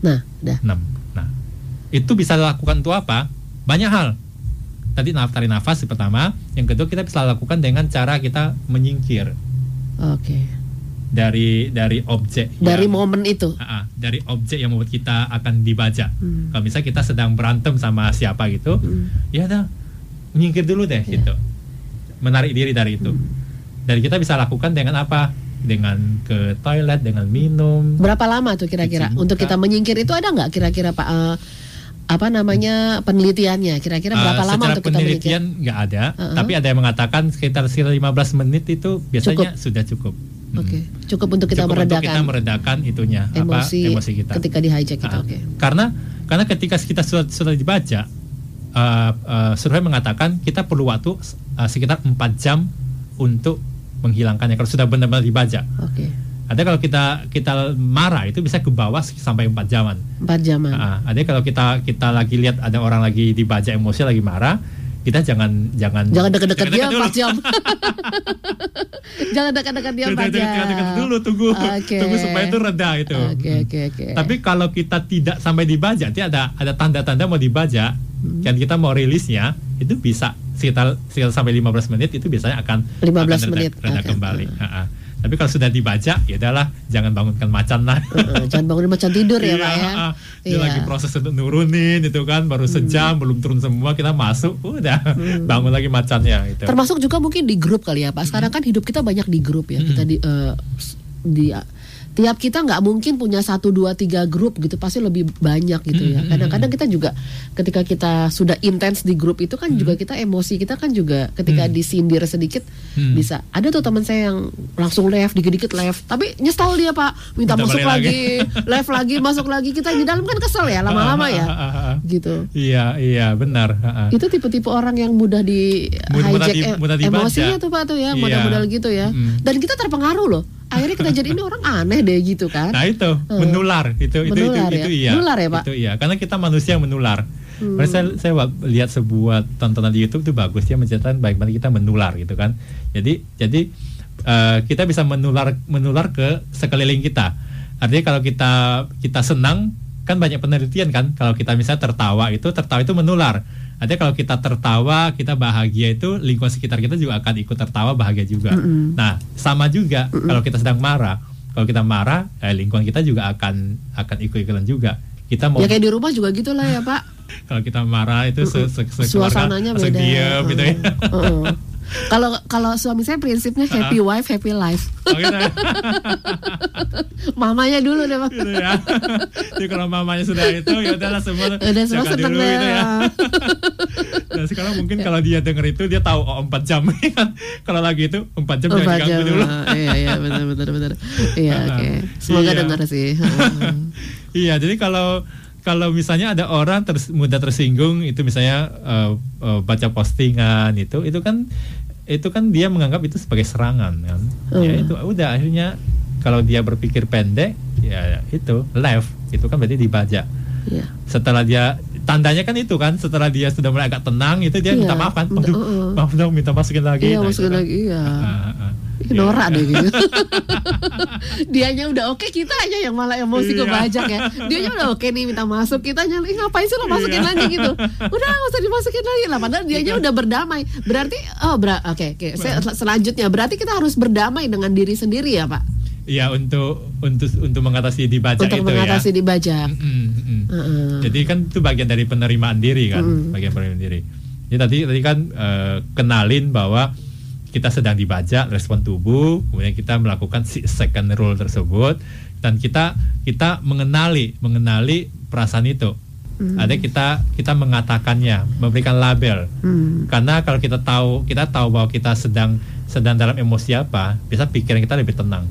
Nah, udah. 6. Nah, itu bisa dilakukan untuk apa? Banyak hal tadi tarik nafas pertama yang kedua kita bisa lakukan dengan cara kita menyingkir oke okay. Dari dari objek dari yang, momen itu uh, uh, dari objek yang membuat kita akan dibaca hmm. kalau misalnya kita sedang berantem sama siapa gitu hmm. ya dah menyingkir dulu deh yeah. gitu menarik diri dari itu hmm. dan kita bisa lakukan dengan apa dengan ke toilet dengan minum berapa lama tuh kira-kira untuk kita menyingkir itu ada nggak kira-kira pak uh, apa namanya penelitiannya kira-kira berapa uh, lama untuk kita penelitian nggak ada uh -uh. tapi ada yang mengatakan sekitar sekitar 15 menit itu biasanya cukup. sudah cukup Oke, okay. cukup untuk kita cukup meredakan. Untuk kita meredakan itunya emosi, apa emosi kita. Ketika di hijack itu. Uh, okay. Karena karena ketika kita sudah, sudah dibaca, uh, uh, survei mengatakan kita perlu waktu uh, sekitar 4 jam untuk menghilangkannya kalau sudah benar-benar dibaca. Oke. Okay. Ada kalau kita kita marah itu bisa ke bawah sampai empat jaman. Empat jaman. Nah, ada kalau kita kita lagi lihat ada orang lagi dibaca emosi lagi marah, kita jangan jangan jangan dekat-dekat dia empat jam. jangan dekat-dekat dia empat jam. Dekat-dekat dulu tunggu okay. tunggu supaya itu reda itu. Oke okay, oke okay, oke. Okay. Tapi kalau kita tidak sampai dibaca, nanti ada ada tanda-tanda mau dibaca hmm. dan kita mau rilisnya itu bisa sekitar sekitar sampai 15 menit itu biasanya akan 15 akan reda, menit reda okay. kembali. -uh. Tapi kalau sudah dibaca, ya adalah jangan bangunkan macan lah. Uh, jangan bangunin macan tidur ya, Pak ya. Dia iya. lagi proses untuk nurunin itu kan, baru hmm. sejam belum turun semua kita masuk, udah hmm. bangun lagi macannya. Itu. Termasuk juga mungkin di grup kali ya, Pak. Sekarang hmm. kan hidup kita banyak di grup ya. Hmm. Kita di uh, di tiap kita nggak mungkin punya satu dua tiga grup gitu pasti lebih banyak gitu ya. Kadang-kadang kita juga ketika kita sudah intens di grup itu kan juga kita emosi kita kan juga ketika disindir sedikit bisa. Ada tuh teman saya yang langsung left dikit-dikit left tapi nyesal dia pak. Minta, minta masuk lagi left lagi masuk lagi. Kita di dalam kan kesel ya lama-lama ya. Gitu. Iya iya benar. Itu tipe-tipe orang yang mudah di hijack mudah di, mudah emosinya tuh pak tuh ya iya. modal-modal gitu ya. Dan kita terpengaruh loh akhirnya kita jadi ini orang aneh deh gitu kan. Nah itu. Hmm. menular. Itu menular itu, ya? itu, iya. Menular ya pak? Itu iya. Karena kita manusia yang menular. Hmm. saya saya lihat sebuah tontonan di YouTube itu bagus. Dia menceritakan bagaimana kita menular gitu kan. Jadi jadi uh, kita bisa menular menular ke sekeliling kita. Artinya kalau kita kita senang kan banyak penelitian kan. Kalau kita misalnya tertawa itu tertawa itu menular Artinya kalau kita tertawa, kita bahagia itu lingkungan sekitar kita juga akan ikut tertawa bahagia juga. Mm -hmm. Nah, sama juga mm -hmm. kalau kita sedang marah, kalau kita marah, eh, lingkungan kita juga akan akan ikut-ikutan juga. Kita mau Ya kayak di rumah juga gitulah ya, Pak. kalau kita marah itu se -se -se suasananya beda. Diam, gitu ya. Uh -uh. Kalau kalau suami saya prinsipnya happy wife happy life. Oh, gitu ya? mamanya dulu deh bang. Gitu ya. Jadi kalau mamanya sudah itu ya udahlah semua. Udah semua dulu, gitu ya. nah sekarang mungkin kalau dia denger itu dia tahu oh empat jam kan. kalau lagi itu empat jam jangan jam. dulu. iya iya benar benar benar. Iya oke. Okay. Semoga iya. dengar sih. iya jadi kalau kalau misalnya ada orang ters, mudah tersinggung itu misalnya uh, uh, baca postingan itu itu kan itu kan dia menganggap itu sebagai serangan kan uh. ya itu udah akhirnya kalau dia berpikir pendek ya itu left itu kan berarti dibajak yeah. setelah dia tandanya kan itu kan setelah dia sudah mulai agak tenang itu dia yeah. minta maaf kan uh, uh. maaf dong minta masukin lagi iya nah, masukin kan. lagi iya uh, uh, uh. Norak deh gitu. Dianya udah oke, okay, kita aja yang malah emosi iya. kebajak ya. Dianya udah oke okay nih minta masuk, kita aja ngapain sih lo masukin iya. lagi gitu. Udah gak usah dimasukin lagi lah. Padahal dianya iya. udah berdamai. Berarti oh ber oke okay, oke. Okay. selanjutnya berarti kita harus berdamai dengan diri sendiri ya, Pak. Iya untuk untuk untuk mengatasi dibajak untuk itu mengatasi ya. dibajak. Mm -mm, mm. Uh -uh. Jadi kan itu bagian dari penerimaan diri kan, mm. bagian penerimaan diri. Jadi tadi tadi kan uh, kenalin bahwa kita sedang dibajak respon tubuh, kemudian kita melakukan si second rule tersebut dan kita kita mengenali mengenali perasaan itu. Hmm. Ada kita kita mengatakannya, memberikan label. Hmm. Karena kalau kita tahu kita tahu bahwa kita sedang sedang dalam emosi apa, bisa pikiran kita lebih tenang.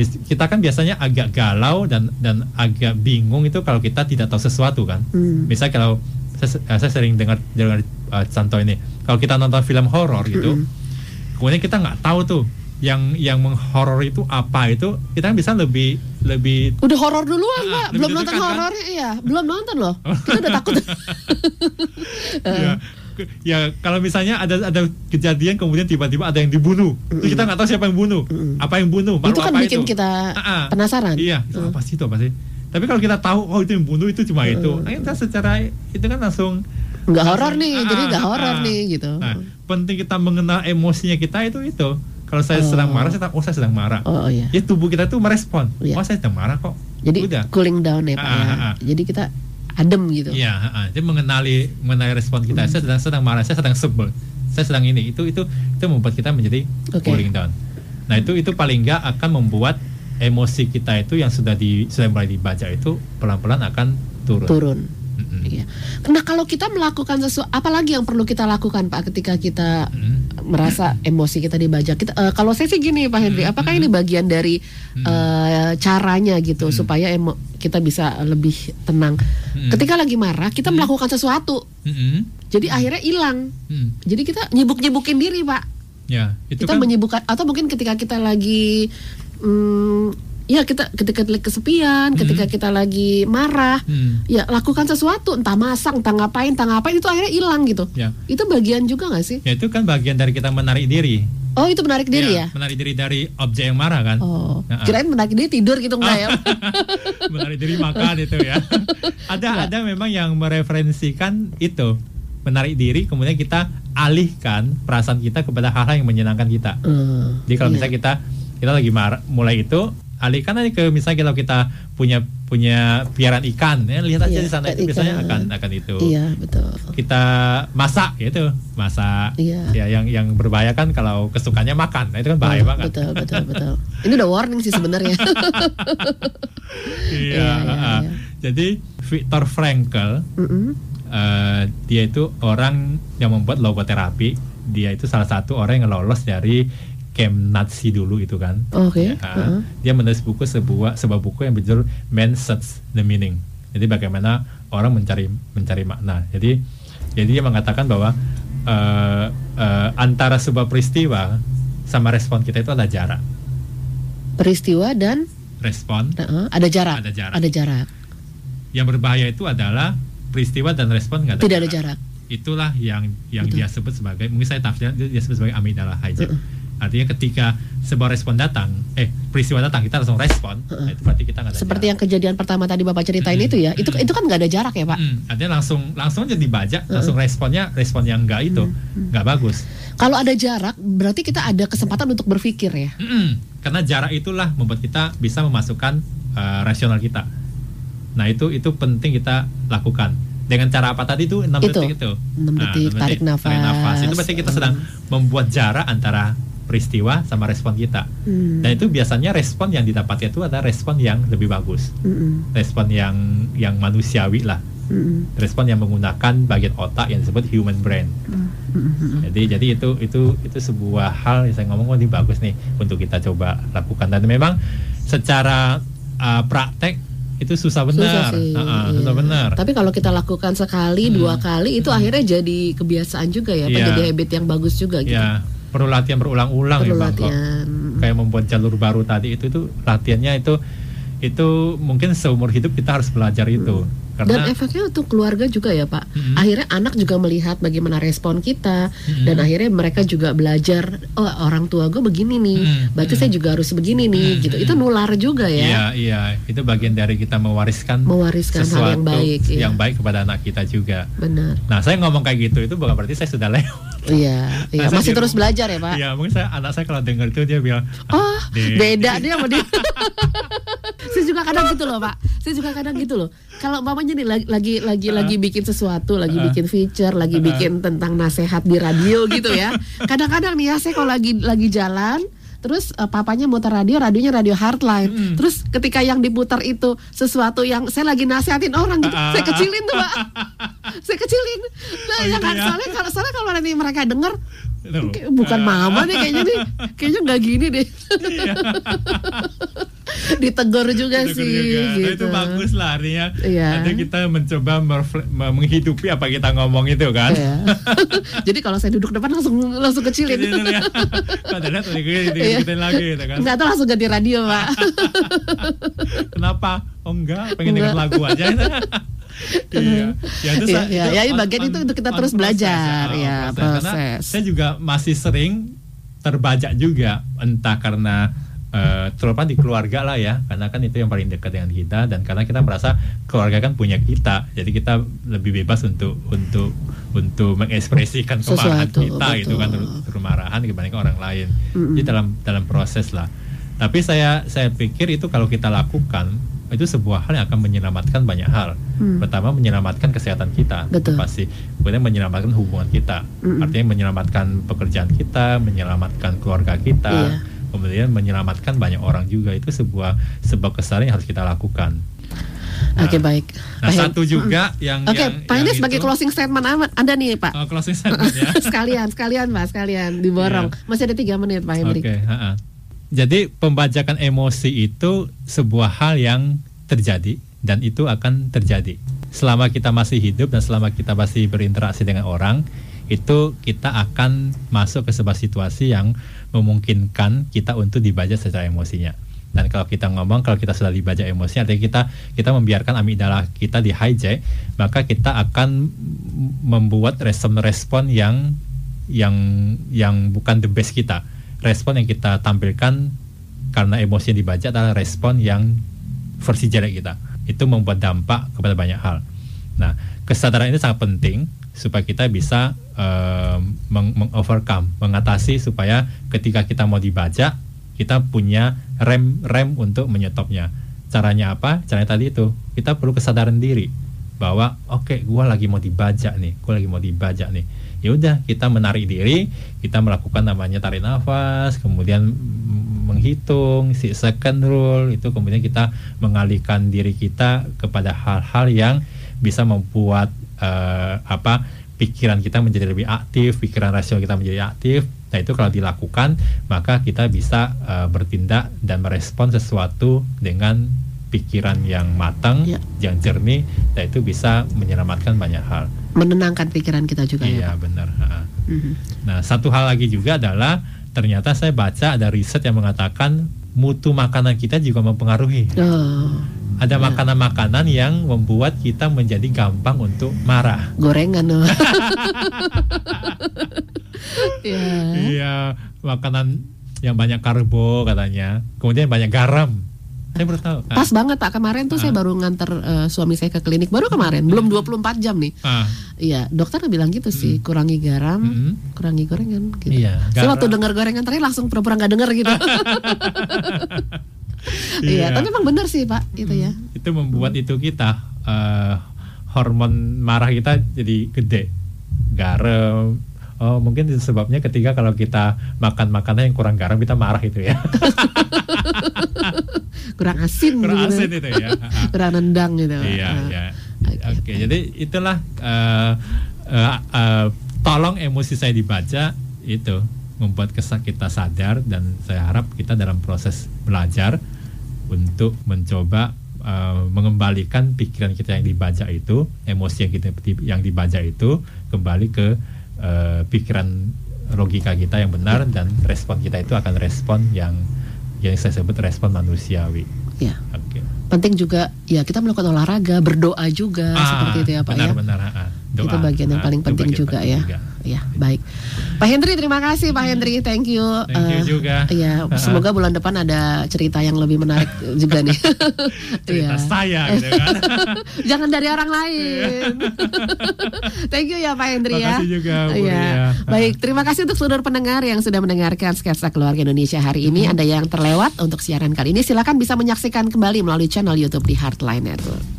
Kita kan biasanya agak galau dan dan agak bingung itu kalau kita tidak tahu sesuatu kan. Hmm. Misalnya kalau saya, saya sering dengar dengar uh, contoh ini, kalau kita nonton film horor gitu. Hmm kemudian kita nggak tahu tuh yang yang menghoror itu apa itu kita kan bisa lebih lebih udah horor duluan uh, pak belum nonton kan? horornya iya belum nonton loh kita udah takut ya, ya kalau misalnya ada ada kejadian kemudian tiba-tiba ada yang dibunuh mm -hmm. kita nggak tahu siapa yang bunuh -hmm. apa yang bunuh itu kan bikin itu? kita uh, penasaran iya itu mm. apa sih itu apa sih tapi kalau kita tahu oh itu yang bunuh itu cuma mm. itu nah, kita secara itu kan langsung nggak horor nih ah, jadi nggak horor ah, nih gitu. Nah, penting kita mengenal emosinya kita itu itu. Kalau saya oh. sedang marah saya tahu oh saya sedang marah. Oh, oh iya. ya tubuh kita tuh merespon. Iya. oh saya sedang marah kok. Jadi Udah. cooling down ya pak ah, ya. ah, ah. jadi kita adem gitu. Ya ah, jadi mengenali mengenali respon kita. Hmm. saya sedang sedang marah saya sedang sebel. Saya sedang ini. Itu itu itu membuat kita menjadi okay. cooling down. Nah itu itu paling nggak akan membuat emosi kita itu yang sudah di sudah mulai dibaca itu pelan-pelan akan turun. Turun Iya. Nah kalau kita melakukan sesuatu, apalagi yang perlu kita lakukan Pak ketika kita mm. merasa emosi kita dibajak? Kita, uh, kalau saya sih gini Pak Henry, apakah ini bagian dari uh, caranya gitu mm. supaya emo kita bisa lebih tenang? Mm. Ketika lagi marah, kita mm. melakukan sesuatu, mm. jadi akhirnya hilang. Mm. Jadi kita nyibuk-nyibukin diri Pak. Ya, itu kita kan... menyibukkan atau mungkin ketika kita lagi mm, ya kita ketika kesepian, hmm. ketika kita lagi marah, hmm. ya lakukan sesuatu, entah masak, entah ngapain, entah ngapain itu akhirnya hilang gitu. Ya. Itu bagian juga gak sih? Ya itu kan bagian dari kita menarik diri. Oh itu menarik diri ya? ya? Menarik diri dari objek yang marah kan? Oh, nah, kirain menarik diri tidur gitu enggak ya? menarik diri makan itu ya. ada ada memang yang mereferensikan itu menarik diri, kemudian kita alihkan perasaan kita kepada hal-hal yang menyenangkan kita. Uh, Jadi kalau iya. misalnya kita kita lagi marah, mulai itu alihkan aja ke misalnya kalau kita punya punya piaran ikan ya lihat aja iya, di sana itu ikan. biasanya akan akan itu. Iya betul. Kita masak gitu masak. Iya. ya yang yang berbahaya kan kalau kesukaannya makan. Nah, itu kan bahaya oh, banget. betul betul betul. Ini udah warning sih sebenarnya. Iya, iya, iya, iya. jadi Viktor Frankl mm -hmm. uh, dia itu orang yang membuat logoterapi. Dia itu salah satu orang yang lolos dari camp Nazi dulu itu kan. Oke. Okay. Ya, uh-huh. Dia menulis buku sebuah sebuah buku yang berjudul Man Search the Meaning. Jadi bagaimana orang mencari mencari makna. Jadi jadi dia mengatakan bahwa uh, uh, antara sebuah peristiwa sama respon kita itu ada jarak. Peristiwa dan respon uh-huh. ada jarak. Ada jarak. Ada jarak. Yang berbahaya itu adalah peristiwa dan respon nggak ada Tidak jarak. ada jarak. Itulah yang yang Betul. dia sebut sebagai mungkin saya tafsir dia sebut sebagai amigdala hijack. Uh-uh Artinya ketika sebuah respon datang, eh peristiwa datang kita langsung respon, uh nah itu berarti kita nggak ada. Seperti jarak. yang kejadian pertama tadi bapak ceritain mm itu ya, itu itu kan nggak ada jarak ya pak? Mm, artinya langsung langsung aja dibaca, uh langsung responnya respon yang enggak itu nggak mm bagus. Kalau ada jarak, berarti kita ada kesempatan untuk berpikir ya. Mm Karena jarak itulah membuat kita bisa memasukkan uh, rasional kita. Nah itu itu penting kita lakukan. Dengan cara apa tadi tuh 6 itu, detik itu. 6 nah, detik, nah, tarik nafas tarik nafas. itu berarti kita sedang membuat jarak antara peristiwa sama respon kita. Hmm. Dan itu biasanya respon yang didapat itu adalah respon yang lebih bagus. Hmm. Respon yang yang manusiawi lah. Hmm. Respon yang menggunakan bagian otak yang disebut human brain. Hmm. Jadi jadi itu itu itu sebuah hal yang saya ngomong oh ini bagus nih untuk kita coba lakukan dan memang secara uh, praktek itu susah benar, susah, sih, uh -uh, iya. susah benar. Tapi kalau kita lakukan sekali, hmm. dua kali, itu hmm. akhirnya jadi kebiasaan juga ya, yeah. jadi habit yang bagus juga gitu. Yeah perlu latihan berulang-ulang ya bang latihan. kayak membuat jalur baru tadi itu itu latihannya itu itu mungkin seumur hidup kita harus belajar itu hmm. Karena, dan efeknya untuk keluarga juga ya Pak. Mm-hmm. Akhirnya anak juga melihat bagaimana respon kita mm-hmm. dan akhirnya mereka juga belajar oh orang tua gue begini nih, mm-hmm. berarti saya juga harus begini nih mm-hmm. gitu. Itu nular juga ya. Iya iya itu bagian dari kita mewariskan mewariskan sesuatu hal yang baik iya. yang baik kepada anak kita juga. Benar. Nah saya ngomong kayak gitu itu bukan berarti saya sudah lewat. Iya, iya. Nah, masih terus belajar ya Pak. Iya mungkin saya anak saya kalau dengar itu dia bilang oh deh. beda dia sama dia. saya juga kadang gitu loh Pak. Saya juga kadang gitu loh. Kalau mamanya nih lagi lagi lagi, uh. lagi bikin sesuatu, lagi uh. bikin feature, lagi uh. bikin tentang nasehat di radio gitu ya. Kadang-kadang nih ya saya kalau lagi lagi jalan terus uh, papanya muter radio radionya radio hardline mm. terus ketika yang diputar itu sesuatu yang saya lagi nasihatin orang gitu uh. saya kecilin tuh pak saya kecilin nah oh, ya kan ya? soalnya kalau soalnya kalau nanti mereka denger bukan mama nih kayaknya nih. Kayaknya nggak gini deh. Iya. ditegur juga Ditegur sih juga. gitu. Nah, itu bagus lah artinya. Iya. nanti kita mencoba menghidupi apa kita ngomong itu kan? Iya. jadi kalau saya duduk depan langsung langsung kecilin. Padahal tadi iya. lagi gitu kan? Nggak tahu langsung ganti radio pak. Kenapa? Oh enggak pengen denger lagu aja iya, ya itu iya, ya, ya, ya, bagian itu untuk kita terus belajar, ya, proses. Karena saya juga masih sering terbajak juga, entah karena uh, terutama di keluarga lah ya karena kan itu yang paling dekat dengan kita dan karena kita merasa keluarga kan punya kita jadi kita lebih bebas untuk untuk untuk mengekspresikan kemarahan Sesuatu, kita betul. itu kan kemarahan dibandingkan orang lain. Mm -hmm. jadi dalam dalam proses lah. Tapi saya saya pikir itu kalau kita lakukan itu sebuah hal yang akan menyelamatkan banyak hal. Hmm. Pertama menyelamatkan kesehatan kita, Betul. pasti. Kemudian menyelamatkan hubungan kita, hmm. artinya menyelamatkan pekerjaan kita, menyelamatkan keluarga kita. Iya kemudian menyelamatkan banyak orang juga itu sebuah sebuah kesalahan yang harus kita lakukan. Nah, Oke okay, baik. Nah Pak satu juga hmm. yang Oke, okay, Pak ini sebagai closing statement amat Anda nih Pak. Oh, closing statement ya. sekalian, sekalian Pak, sekalian diborong. Yeah. Masih ada tiga menit Pak Henry. Oke. Okay, Jadi pembajakan emosi itu sebuah hal yang terjadi dan itu akan terjadi selama kita masih hidup dan selama kita masih berinteraksi dengan orang itu kita akan masuk ke sebuah situasi yang memungkinkan kita untuk dibaca secara emosinya. Dan kalau kita ngomong, kalau kita sudah dibaca emosinya, artinya kita kita membiarkan amigdala kita di hijack, maka kita akan membuat respon-respon yang yang yang bukan the best kita. Respon yang kita tampilkan karena emosi yang dibaca adalah respon yang versi jelek kita. Itu membuat dampak kepada banyak hal. Nah, kesadaran ini sangat penting supaya kita bisa uh, mengovercome, mengatasi supaya ketika kita mau dibaca kita punya rem rem untuk menyetopnya. Caranya apa? Caranya tadi itu kita perlu kesadaran diri bahwa oke, okay, gue lagi mau dibaca nih, gue lagi mau dibaca nih. Ya udah, kita menarik diri, kita melakukan namanya tarik nafas, kemudian menghitung si second rule itu kemudian kita mengalihkan diri kita kepada hal-hal yang bisa membuat uh, apa pikiran kita menjadi lebih aktif, pikiran rasional kita menjadi aktif. Nah itu kalau dilakukan maka kita bisa uh, bertindak dan merespon sesuatu dengan pikiran yang matang, ya. yang jernih, dan itu bisa menyelamatkan banyak hal. Menenangkan pikiran kita juga iya, ya. Iya benar. Mm-hmm. Nah satu hal lagi juga adalah ternyata saya baca ada riset yang mengatakan mutu makanan kita juga mempengaruhi. Oh ada ya. makanan-makanan yang membuat kita menjadi gampang untuk marah. Gorengan loh. Iya. Iya, makanan yang banyak karbo katanya, kemudian banyak garam. Saya baru tahu. Pas ah. banget Pak, kemarin tuh ah. saya baru nganter uh, suami saya ke klinik baru kemarin, belum 24 jam nih. Ah. Iya, dokter bilang gitu sih, hmm. kurangi garam, hmm. kurangi gorengan gitu. Iya, saya waktu dengar gorengan terakhir langsung pura-pura nggak dengar gitu. iya, tapi memang benar sih Pak, itu ya. Itu membuat itu kita uh, hormon marah kita jadi gede. Garam, Oh, mungkin sebabnya ketika kalau kita makan makanan yang kurang garam kita marah itu ya. kurang asin kurang gitu. asin itu ya. kurang nendang gitu. Iya, uh. iya. Oke, okay, okay. jadi itulah uh, uh, uh, tolong emosi saya dibaca itu membuat kesan kita sadar dan saya harap kita dalam proses belajar untuk mencoba uh, mengembalikan pikiran kita yang dibaca itu, emosi yang kita yang dibaca itu kembali ke uh, pikiran logika kita yang benar dan respon kita itu akan respon yang yang saya sebut respon manusiawi. Ya. Okay. Penting juga ya kita melakukan olahraga, berdoa juga ah, seperti itu ya Pak benar, ya. Benar benar. Doa. Itu bagian yang paling penting juga ya. Juga. Ya, baik. Pak Hendri terima kasih Pak Hendri, thank you. Thank you uh, juga. Ya, semoga bulan depan ada cerita yang lebih menarik juga nih. cerita ya. saya gitu kan. Jangan dari orang lain. thank you ya Pak Hendri ya. Terima kasih juga Bu ya. Baik, terima kasih untuk seluruh pendengar yang sudah mendengarkan sketsa keluarga Indonesia hari ini. Hmm. Anda yang terlewat untuk siaran kali ini silakan bisa menyaksikan kembali melalui channel YouTube di Heartline Network.